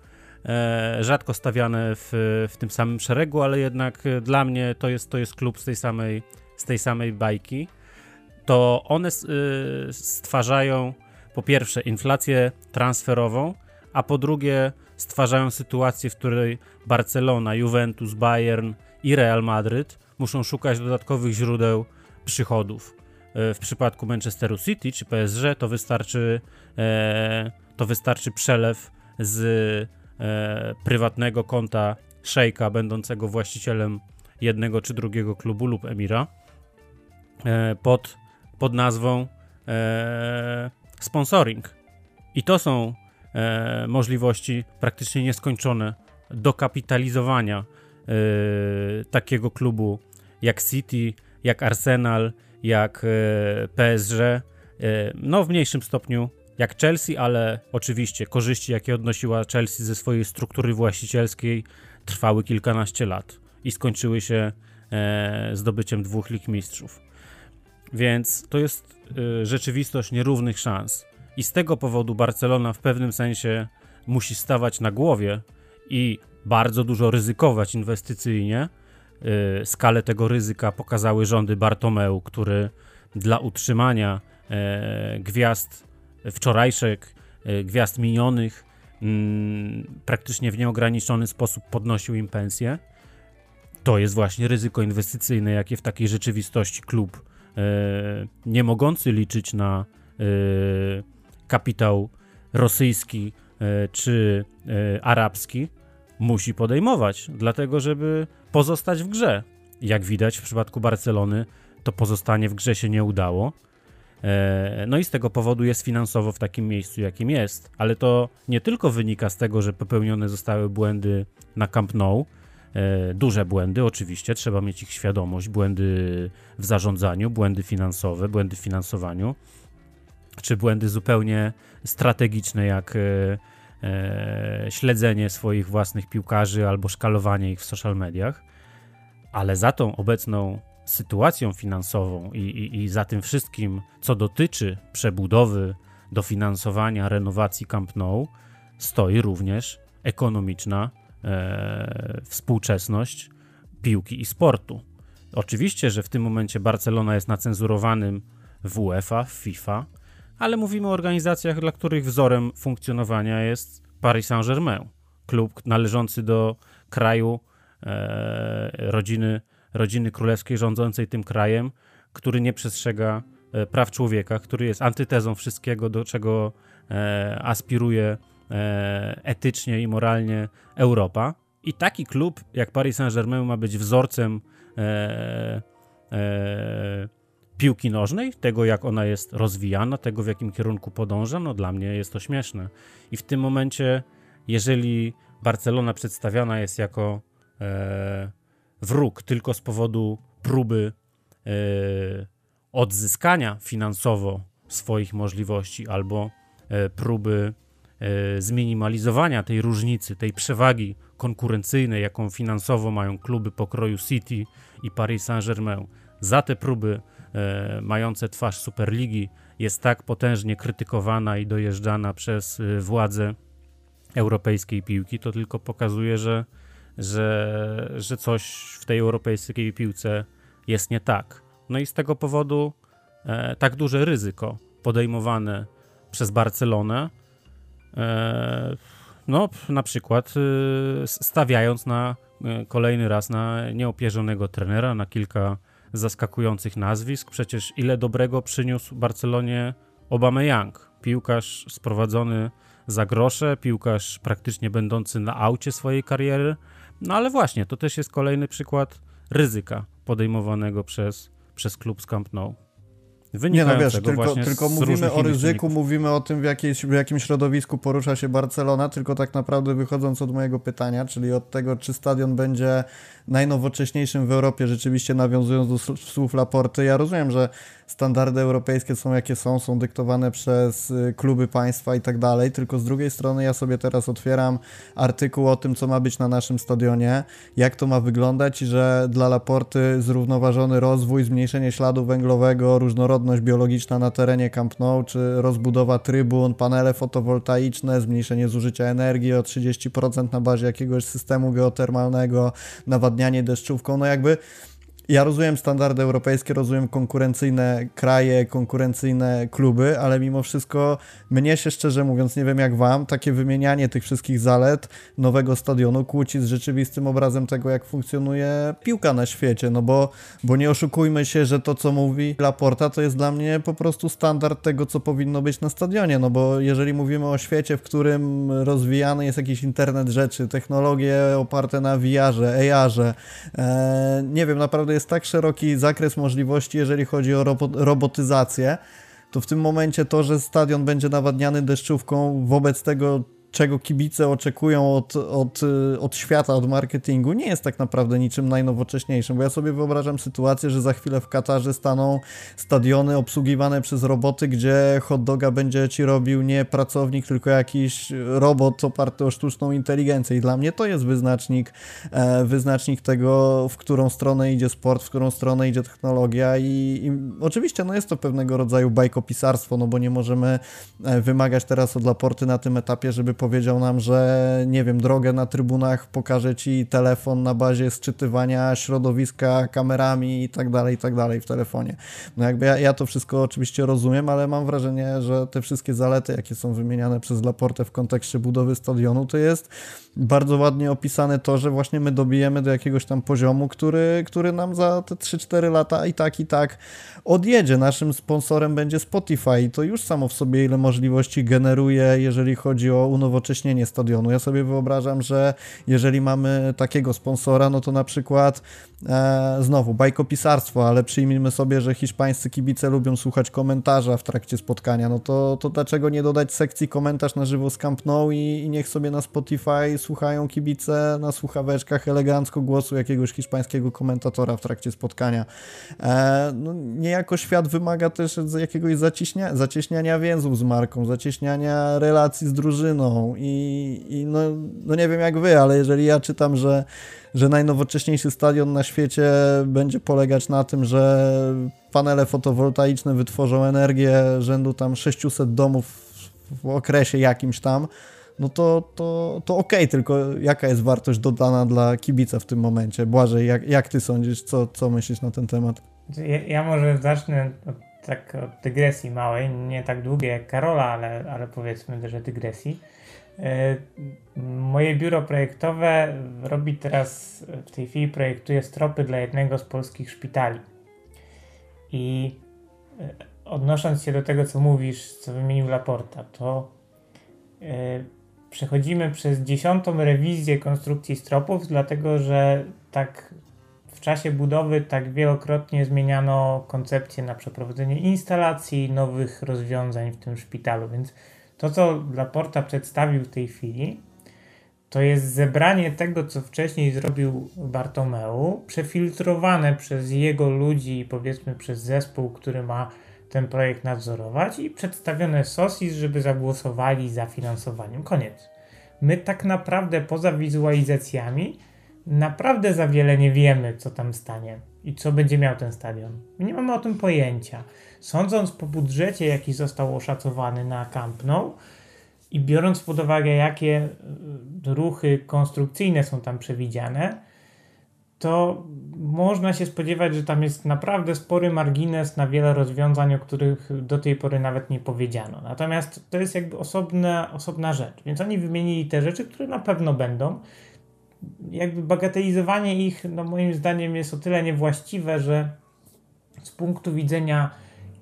Speaker 2: rzadko stawiane w, w tym samym szeregu, ale jednak dla mnie to jest, to jest klub z tej samej, z tej samej bajki, to one stwarzają po pierwsze inflację transferową, a po drugie stwarzają sytuację, w której Barcelona, Juventus, Bayern i Real Madryd muszą szukać dodatkowych źródeł przychodów. W przypadku Manchesteru City czy PSG to wystarczy, e, to wystarczy przelew z e, prywatnego konta szejka będącego właścicielem jednego czy drugiego klubu lub emira e, pod, pod nazwą e, sponsoring. I to są e, możliwości praktycznie nieskończone dokapitalizowania e, takiego klubu jak City, jak Arsenal, jak e, PSG, no w mniejszym stopniu jak Chelsea, ale oczywiście korzyści, jakie odnosiła Chelsea ze swojej struktury właścicielskiej, trwały kilkanaście lat i skończyły się e, zdobyciem dwóch lig mistrzów. Więc to jest y, rzeczywistość nierównych szans. I z tego powodu Barcelona w pewnym sensie musi stawać na głowie i bardzo dużo ryzykować inwestycyjnie. Y, skalę tego ryzyka pokazały rządy Bartomeu, który dla utrzymania y, gwiazd wczorajszych, y, gwiazd minionych, mm, praktycznie w nieograniczony sposób podnosił im pensje. To jest właśnie ryzyko inwestycyjne, jakie w takiej rzeczywistości klub E, nie mogący liczyć na e, kapitał rosyjski czy arabski, musi podejmować, dlatego żeby pozostać w grze. Jak widać w przypadku Barcelony, to pozostanie w grze się nie udało. No i z tego powodu jest finansowo w takim miejscu, jakim jest. Ale to nie tylko wynika z tego, że popełnione zostały błędy na Camp Nou, E, duże błędy, oczywiście, trzeba mieć ich świadomość, błędy w zarządzaniu, błędy finansowe, błędy w finansowaniu, czy błędy zupełnie strategiczne, jak e, e, śledzenie swoich własnych piłkarzy albo szkalowanie ich w social mediach, ale za tą obecną sytuacją finansową i, i, i za tym wszystkim, co dotyczy przebudowy, dofinansowania, renowacji Camp Nou, stoi również ekonomiczna e, współczesność piłki i sportu. Oczywiście, że w tym momencie Barcelona jest na cenzurowanym w UEFA, w FIFA, ale mówimy o organizacjach, dla których wzorem funkcjonowania jest Paris Saint-Germain, klub należący do kraju e, rodziny, rodziny królewskiej rządzącej tym krajem, który nie przestrzega e, praw człowieka, który jest antytezą wszystkiego, do czego e, aspiruje E, etycznie i moralnie Europa. I taki klub jak Paris Saint-Germain ma być wzorcem piłki nożnej, tego jak ona jest rozwijana, tego w jakim kierunku podąża, no dla mnie jest to śmieszne. I w tym momencie, jeżeli Barcelona przedstawiana jest jako e, wróg tylko z powodu próby e, odzyskania finansowo swoich możliwości albo e, próby e, zminimalizowania tej różnicy, tej przewagi konkurencyjnej, jaką finansowo mają kluby pokroju City i Paris Saint-Germain. Za te próby mające twarz Superligi jest tak potężnie krytykowana i dojeżdżana przez władze europejskiej piłki, to tylko pokazuje, że, że, że coś w tej europejskiej piłce jest nie tak. No i z tego powodu e, tak duże ryzyko podejmowane przez Barcelonę, e, no na przykład e, stawiając na e, kolejny raz na nieopierzonego trenera, na kilka zaskakujących nazwisk. Przecież ile dobrego przyniósł Barcelonie Young, piłkarz sprowadzony za grosze, piłkarz praktycznie będący na aucie swojej kariery. No ale właśnie, to też jest kolejny przykład ryzyka podejmowanego przez, przez klub z Camp Nou.
Speaker 1: Nie no wiesz, tylko, tylko mówimy o ryzyku, mówimy o tym, w, w jakim środowisku porusza się Barcelona, tylko tak naprawdę wychodząc od mojego pytania, czyli od tego, czy stadion będzie najnowocześniejszym w Europie, rzeczywiście nawiązując do słów Laporty, ja rozumiem, że standardy europejskie są jakie są, są dyktowane przez y, kluby państwa i tak dalej, tylko z drugiej strony ja sobie teraz otwieram artykuł o tym, co ma być na naszym stadionie, jak to ma wyglądać że dla Laporty zrównoważony rozwój, zmniejszenie śladu węglowego, różnorodność biologiczna na terenie Camp Nou, czy rozbudowa trybun, panele fotowoltaiczne, zmniejszenie zużycia energii o 30% na bazie jakiegoś systemu geotermalnego, nawadnianie deszczówką, no jakby ja rozumiem standardy europejskie, rozumiem konkurencyjne kraje, konkurencyjne kluby, ale mimo wszystko mnie się szczerze mówiąc, nie wiem jak wam, takie wymienianie tych wszystkich zalet nowego stadionu kłóci z rzeczywistym obrazem tego, jak funkcjonuje piłka na świecie, no bo, bo nie oszukujmy się, że to, co mówi Laporta, to jest dla mnie po prostu standard tego, co powinno być na stadionie, no bo jeżeli mówimy o świecie, w którym rozwijany jest jakiś internet rzeczy, technologie oparte na VR-ze, AR-ze, e, nie wiem, naprawdę jest tak szeroki zakres możliwości, jeżeli chodzi o robotyzację, to w tym momencie to, że stadion będzie nawadniany deszczówką wobec tego, czego kibice oczekują od, od, od świata, od marketingu, nie jest tak naprawdę niczym najnowocześniejszym, bo ja sobie wyobrażam sytuację, że za chwilę w Katarze staną stadiony obsługiwane przez roboty, gdzie hot doga będzie ci robił nie pracownik, tylko jakiś robot oparty o sztuczną inteligencję. I dla mnie to jest wyznacznik, e, wyznacznik tego, w którą stronę idzie sport, w którą stronę idzie technologia i, i oczywiście no jest to pewnego rodzaju bajkopisarstwo, no bo nie możemy e, wymagać teraz od Laporty na tym etapie, żeby powiedział nam, że nie wiem, drogę na trybunach pokaże ci telefon na bazie sczytywania środowiska kamerami i tak dalej, i tak dalej w telefonie. No jakby ja, ja to wszystko oczywiście rozumiem, ale mam wrażenie, że te wszystkie zalety, jakie są wymieniane przez Laportę w kontekście budowy stadionu, to jest bardzo ładnie opisane to, że właśnie my dobijemy do jakiegoś tam poziomu, który, który nam za te 3-4 lata i tak, i tak odjedzie. Naszym sponsorem będzie Spotify to już samo w sobie ile możliwości generuje, jeżeli chodzi o unowocześnienie stadionu. Ja sobie wyobrażam, że jeżeli mamy takiego sponsora, no to na przykład e, znowu bajkopisarstwo, ale przyjmijmy sobie, że hiszpańscy kibice lubią słuchać komentarza w trakcie spotkania, no to, to dlaczego nie dodać sekcji komentarz na żywo z Camp Nou i, i niech sobie na Spotify słuchają kibice na słuchaweczkach elegancko głosu jakiegoś hiszpańskiego komentatora w trakcie spotkania. E, no, niejako świat wymaga też jakiegoś zacieśnia, zacieśniania więzów z marką, zacieśniania relacji z drużyną i, i no, no nie wiem jak wy, ale jeżeli ja czytam, że że najnowocześniejszy stadion na świecie będzie polegać na tym, że panele fotowoltaiczne wytworzą energię rzędu tam 600 domów w okresie jakimś tam, no to, to, to okej, okay, tylko jaka jest wartość dodana dla kibica w tym momencie? Błażej, jak, jak ty sądzisz, co, co myślisz na ten temat?
Speaker 3: Ja, ja może zacznę od, tak od dygresji małej, nie tak długiej jak Karola, ale, ale powiedzmy, że dygresji. E, moje biuro projektowe robi teraz, w tej chwili projektuje stropy dla jednego z polskich szpitali. I e, odnosząc się do tego, co mówisz, co wymienił Laporta, to e, przechodzimy przez dziesiątą rewizję konstrukcji stropów, dlatego że tak w w czasie budowy tak wielokrotnie zmieniano koncepcję na przeprowadzenie instalacji nowych rozwiązań w tym szpitalu, więc to, co Laporta przedstawił w tej chwili, to jest zebranie tego, co wcześniej zrobił Bartomeu, przefiltrowane przez jego ludzi, powiedzmy przez zespół, który ma ten projekt nadzorować i przedstawione SOSIS, żeby zagłosowali za finansowaniem. Koniec. My tak naprawdę poza wizualizacjami naprawdę za wiele nie wiemy, co tam stanie i co będzie miał ten stadion. My nie mamy o tym pojęcia. Sądząc po budżecie, jaki został oszacowany na Camp Nou i biorąc pod uwagę, jakie y, ruchy konstrukcyjne są tam przewidziane, to można się spodziewać, że tam jest naprawdę spory margines na wiele rozwiązań, o których do tej pory nawet nie powiedziano. Natomiast to jest jakby osobna, osobna rzecz. Więc oni wymienili te rzeczy, które na pewno będą. Jakby bagatelizowanie ich, no moim zdaniem, jest o tyle niewłaściwe, że z punktu widzenia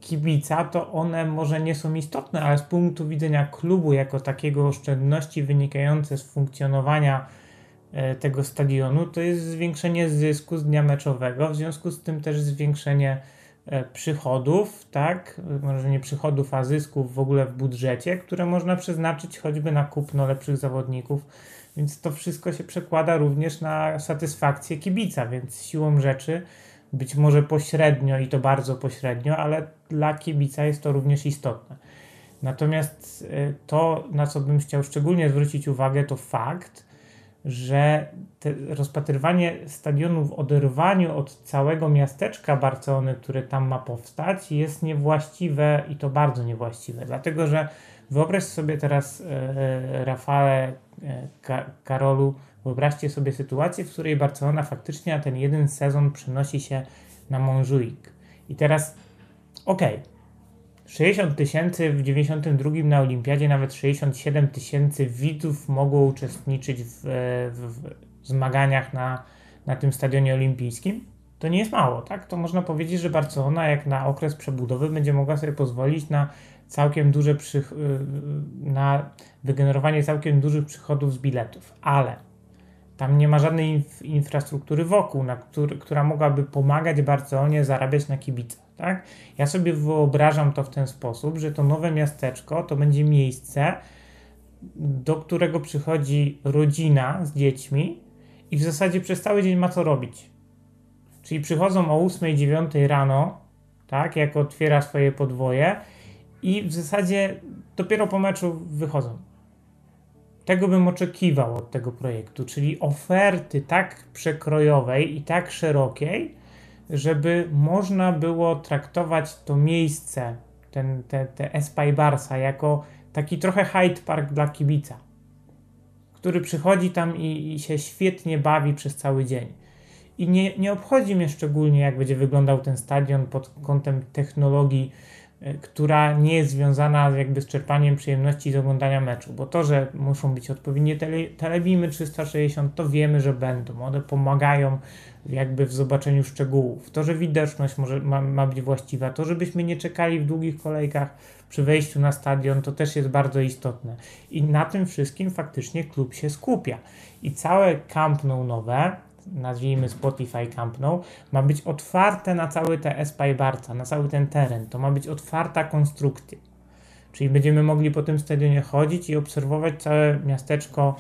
Speaker 3: kibica, to one może nie są istotne, ale z punktu widzenia klubu, jako takiego oszczędności wynikające z funkcjonowania E, tego stadionu, to jest zwiększenie zysku z dnia meczowego, w związku z tym też zwiększenie e, przychodów, tak, może nie przychodów, a zysków w ogóle w budżecie, które można przeznaczyć choćby na kupno lepszych zawodników, więc to wszystko się przekłada również na satysfakcję kibica, więc siłą rzeczy być może pośrednio i to bardzo pośrednio, ale dla kibica jest to również istotne. Natomiast e, to, na co bym chciał szczególnie zwrócić uwagę, to fakt, że rozpatrywanie stadionu w oderwaniu od całego miasteczka Barcelony, które tam ma powstać, jest niewłaściwe i to bardzo niewłaściwe. Dlatego, że wyobraź sobie teraz, e, Rafale, e, Ka Karolu, wyobraźcie sobie sytuację, w której Barcelona faktycznie na ten jeden sezon przenosi się na Montjuic. I teraz, okej, okay, 60 tysięcy w 92 na Olimpiadzie, nawet 67 tysięcy widzów mogło uczestniczyć w, w, w, zmaganiach na, na tym stadionie olimpijskim. To nie jest mało, tak? To można powiedzieć, że Barcelona jak na okres przebudowy będzie mogła sobie pozwolić na całkiem duże przych- y, na wygenerowanie całkiem dużych przychodów z biletów, ale tam nie ma żadnej inf- infrastruktury wokół, na która mogłaby pomagać Barcelonie zarabiać na kibicach. Tak? Ja sobie wyobrażam to w ten sposób, że to nowe miasteczko to będzie miejsce, do którego przychodzi rodzina z dziećmi i w zasadzie przez cały dzień ma co robić. Czyli przychodzą o 8-9 rano, tak, jak otwiera swoje podwoje i w zasadzie dopiero po meczu wychodzą. Tego bym oczekiwał od tego projektu, czyli oferty tak przekrojowej i tak szerokiej, żeby można było traktować to miejsce, ten, te, te Espai Barsa, jako taki trochę Hyde Park dla kibica, który przychodzi tam i, i się świetnie bawi przez cały dzień. I nie, nie obchodzi mnie szczególnie, jak będzie wyglądał ten stadion pod kątem technologii która nie jest związana jakby z czerpaniem przyjemności z oglądania meczu, bo to, że muszą być odpowiednie tele, telebimy 360, to wiemy, że będą. One pomagają jakby w zobaczeniu szczegółów. To, że widoczność może, ma, ma być właściwa, to, żebyśmy nie czekali w długich kolejkach przy wejściu na stadion, to też jest bardzo istotne. I na tym wszystkim faktycznie klub się skupia. I całe Camp Nou nowe, nazwijmy Spotify Camp Nou, ma być otwarte na cały te Espai Barca, na cały ten teren. To ma być otwarta konstrukcja. Czyli będziemy mogli po tym stadionie chodzić i obserwować całe miasteczko,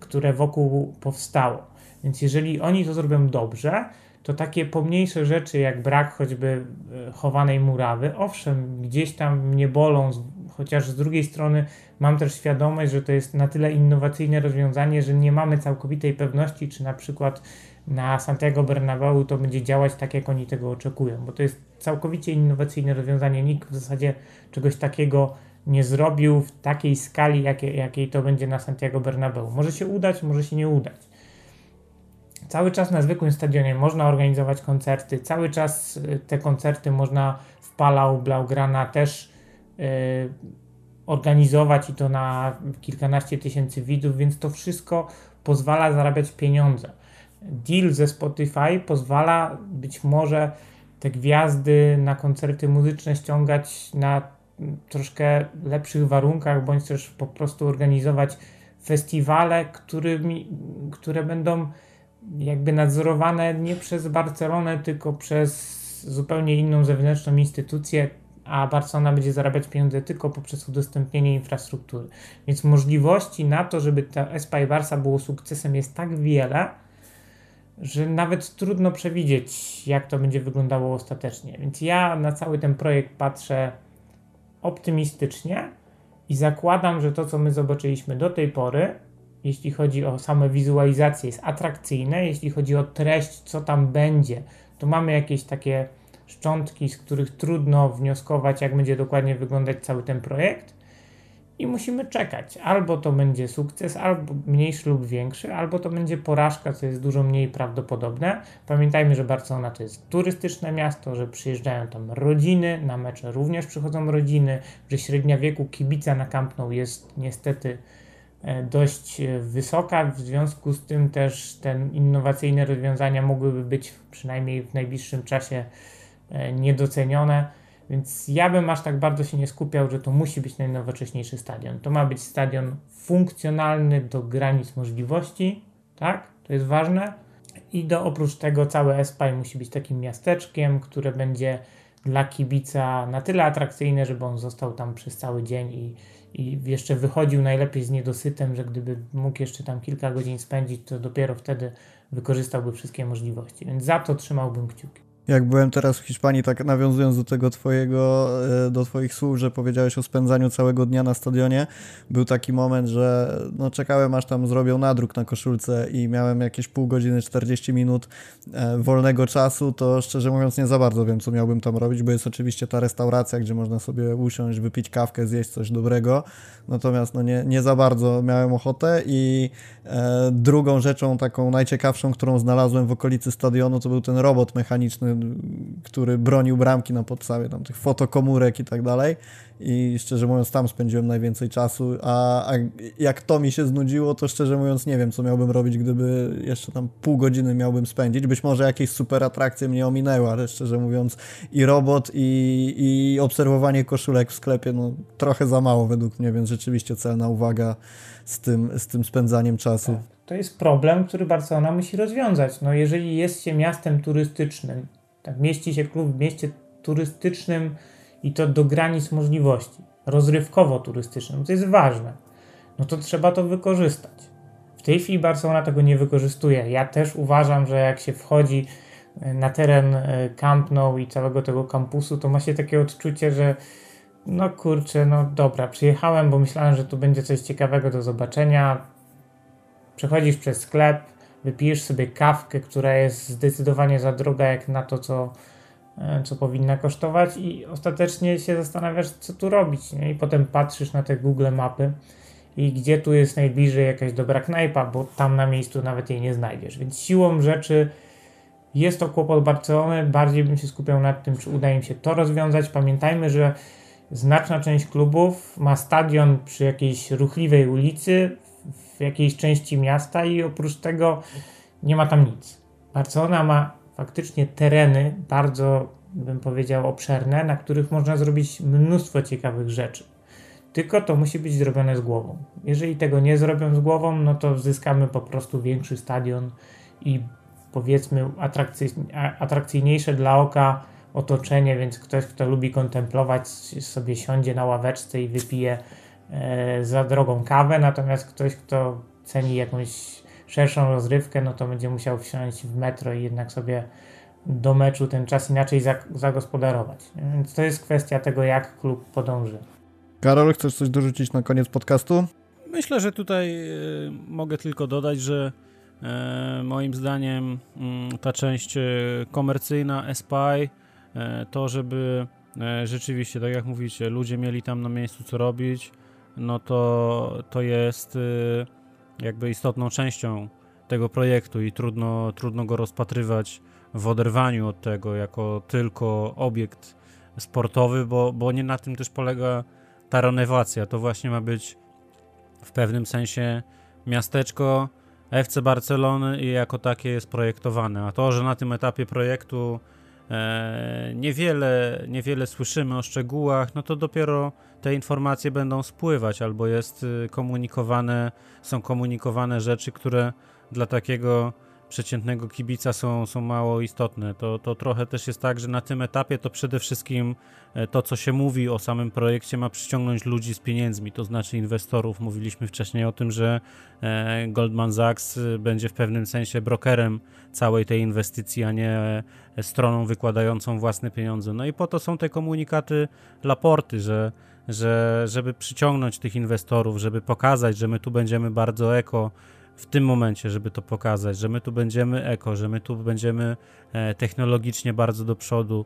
Speaker 3: które wokół powstało. Więc jeżeli oni to zrobią dobrze, to takie pomniejsze rzeczy jak brak choćby e, chowanej murawy, owszem, gdzieś tam mnie bolą, chociaż z drugiej strony mam też świadomość, że to jest na tyle innowacyjne rozwiązanie, że nie mamy całkowitej pewności, czy na przykład na Santiago Bernabeu to będzie działać tak, jak oni tego oczekują, bo to jest całkowicie innowacyjne rozwiązanie. Nikt w zasadzie czegoś takiego nie zrobił w takiej skali, jakiej, jakiej to będzie na Santiago Bernabeu. Może się udać, może się nie udać. Cały czas na zwykłym stadionie można organizować koncerty, cały czas y, te koncerty można w Palau Blaugrana też yy, organizować i to na kilkanaście tysięcy widzów, więc to wszystko pozwala zarabiać pieniądze deal ze Spotify pozwala być może te gwiazdy na koncerty muzyczne ściągać na troszkę lepszych warunkach, bądź też po prostu organizować festiwale, którymi, które będą jakby nadzorowane nie przez Barcelonę, tylko przez zupełnie inną zewnętrzną instytucję, a Barcelona będzie zarabiać pieniądze tylko poprzez udostępnienie infrastruktury. Więc możliwości na to, żeby ta Espa i Barca było sukcesem jest tak wiele, że nawet trudno przewidzieć, jak to będzie wyglądało ostatecznie. Więc ja na cały ten projekt patrzę optymistycznie i zakładam, że to, co my zobaczyliśmy do tej pory, jeśli chodzi o same wizualizacje, jest atrakcyjne. Jeśli chodzi o treść, co tam będzie, to mamy jakieś takie szczątki, z których trudno wnioskować, jak będzie dokładnie wyglądać cały ten projekt. I musimy czekać. Albo to będzie sukces, albo mniejszy lub większy, albo to będzie porażka, co jest dużo mniej prawdopodobne. Pamiętajmy, że Barcelona to jest turystyczne miasto, że przyjeżdżają tam rodziny, na mecze również przychodzą rodziny, że średnia wieku kibica na Camp Nou jest niestety e, dość e, wysoka, w związku z tym też te innowacyjne rozwiązania mogłyby być przynajmniej w najbliższym czasie E, niedocenione. Więc ja bym aż tak bardzo się nie skupiał, że to musi być najnowocześniejszy stadion. To ma być stadion funkcjonalny do granic możliwości, tak? To jest ważne. I do oprócz tego cały Espai musi być takim miasteczkiem, które będzie dla kibica na tyle atrakcyjne, żeby on został tam przez cały dzień i, i jeszcze wychodził najlepiej z niedosytem, że gdyby mógł jeszcze tam kilka godzin spędzić, to dopiero wtedy wykorzystałby wszystkie możliwości. Więc za to trzymałbym kciuki
Speaker 1: jak byłem teraz w Hiszpanii, tak nawiązując do tego twojego, e, do twoich słów, że powiedziałeś o spędzaniu całego dnia na stadionie, był taki moment, że no czekałem aż tam zrobią nadruk na koszulce i miałem jakieś pół godziny, 40 minut e, wolnego czasu, to szczerze mówiąc nie za bardzo wiem, co miałbym tam robić, bo jest oczywiście ta restauracja, gdzie można sobie usiąść, wypić kawkę, zjeść coś dobrego, natomiast no nie, nie za bardzo miałem ochotę i e, drugą rzeczą taką najciekawszą, którą znalazłem w okolicy stadionu, to był ten robot mechaniczny który bronił bramki na podstawie tam tych fotokomórek i tak dalej. I szczerze mówiąc, tam spędziłem najwięcej czasu. A, a jak to mi się znudziło, to szczerze mówiąc, nie wiem, co miałbym robić, gdyby jeszcze tam pół godziny miałbym spędzić. Być może jakieś super atrakcje mnie ominęły, ale szczerze mówiąc, i robot, i, i obserwowanie koszulek w sklepie, no trochę za mało według mnie, więc rzeczywiście celna uwaga z tym, z tym spędzaniem czasu. Tak.
Speaker 3: To jest problem, który Barcelona musi rozwiązać. No, jeżeli jest się miastem turystycznym, tak, mieści się klub w mieście turystycznym i to do granic możliwości, rozrywkowo-turystycznym, to jest ważne. No to trzeba to wykorzystać. W tej chwili Barcelona tego nie wykorzystuje. Ja też uważam, że jak się wchodzi e, na teren e, Camp Nou i całego tego kampusu, to ma się takie odczucie, że no kurczę, no dobra, przyjechałem, bo myślałem, że tu będzie coś ciekawego do zobaczenia. Przechodzisz przez sklep, wypijesz sobie kawkę, która jest zdecydowanie za droga jak na to, co, e, co powinna kosztować i ostatecznie się zastanawiasz, co tu robić. Nie? I potem patrzysz na te Google mapy i gdzie tu jest najbliżej jakaś dobra knajpa, bo tam na miejscu nawet jej nie znajdziesz. Więc siłą rzeczy jest to kłopot Barcelony. Bardziej bym się skupiał nad tym, czy uda im się to rozwiązać. Pamiętajmy, że znaczna część klubów ma stadion przy jakiejś ruchliwej ulicy, w jakiejś części miasta i oprócz tego nie ma tam nic. Barcelona ma faktycznie tereny bardzo, bym powiedział, obszerne, na których można zrobić mnóstwo ciekawych rzeczy. Tylko to musi być zrobione z głową. Jeżeli tego nie zrobią z głową, no to zyskamy po prostu większy stadion i powiedzmy atrakcyjniejsze dla oka otoczenie, więc ktoś, kto lubi kontemplować, sobie siądzie na ławeczce i wypije za drogą kawę, natomiast ktoś, kto ceni jakąś szerszą rozrywkę, no to będzie musiał wsiąść w metro i jednak sobie do meczu ten czas inaczej zagospodarować. Więc to jest kwestia tego, jak klub podąży.
Speaker 1: Karol, chcesz coś dorzucić na koniec podcastu?
Speaker 2: Myślę, że tutaj y, mogę tylko dodać, że y, moim zdaniem y, ta część komercyjna SPI, to żeby rzeczywiście, tak jak mówicie, ludzie mieli tam na miejscu co robić, no to, to jest y, jakby istotną częścią tego projektu i trudno, trudno go rozpatrywać w oderwaniu od tego jako tylko obiekt sportowy, bo, bo nie na tym też polega ta renowacja. To właśnie ma być w pewnym sensie miasteczko FC Barcelony i jako takie jest projektowane. A to, że na tym etapie projektu niewiele, niewiele słyszymy o szczegółach, no to dopiero te informacje będą spływać, albo jest y, komunikowane, są komunikowane rzeczy, które dla takiego przeciętnego kibica są, są mało istotne. To, to trochę też jest tak, że na tym etapie to przede wszystkim e, to, co się mówi o samym projekcie, ma przyciągnąć ludzi z pieniędzmi, to znaczy inwestorów. Mówiliśmy wcześniej o tym, że e, Goldman Sachs e, będzie w pewnym sensie brokerem całej tej inwestycji, a nie stroną wykładającą własne pieniądze. No i po to są te komunikaty Laporty, że, że żeby przyciągnąć tych inwestorów, żeby pokazać, że my tu będziemy bardzo eko, w tym momencie, żeby to pokazać, że my tu będziemy eko, że my tu będziemy e, technologicznie bardzo do przodu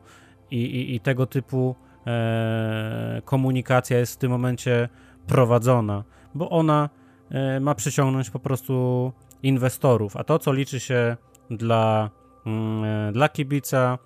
Speaker 2: i, i, i tego typu e, komunikacja jest w tym momencie prowadzona, bo ona e, ma przyciągnąć po prostu inwestorów, a to, co liczy się dla, mm, dla kibica,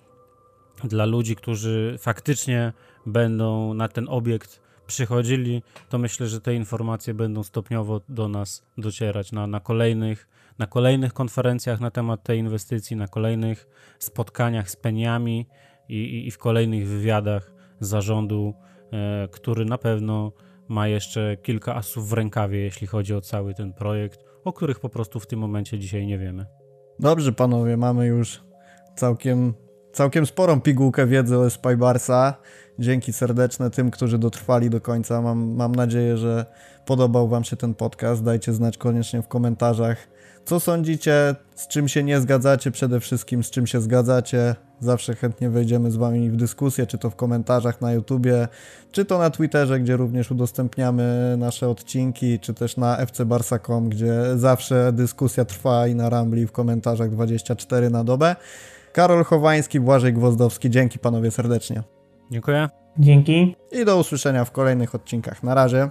Speaker 2: dla ludzi, którzy faktycznie będą na ten obiekt przychodzili, to myślę, że te informacje będą stopniowo do nas docierać na, na, kolejnych, na kolejnych konferencjach na temat tej inwestycji, na kolejnych spotkaniach z peniami i, i, i w kolejnych wywiadach zarządu, e, który na pewno ma jeszcze kilka asów w rękawie, jeśli chodzi o cały ten projekt, o których po prostu w tym momencie dzisiaj nie wiemy.
Speaker 1: Dobrze, panowie, mamy już całkiem, całkiem sporą pigułkę wiedzy o Spybarsa. Dzięki serdeczne tym, którzy dotrwali do końca. Mam, mam nadzieję, że podobał Wam się ten podcast. Dajcie znać koniecznie w komentarzach, co sądzicie, z czym się nie zgadzacie, przede wszystkim z czym się zgadzacie. Zawsze chętnie wejdziemy z Wami w dyskusję, czy to w komentarzach na YouTubie, czy to na Twitterze, gdzie również udostępniamy nasze odcinki, czy też na fcbarsa.com, gdzie zawsze dyskusja trwa i na Rambli w komentarzach 24 na dobę. Karol Chowański, Błażej Gwozdowski, dzięki panowie serdecznie.
Speaker 2: Dziękuję.
Speaker 3: Dzięki.
Speaker 1: I do usłyszenia w kolejnych odcinkach. Na razie.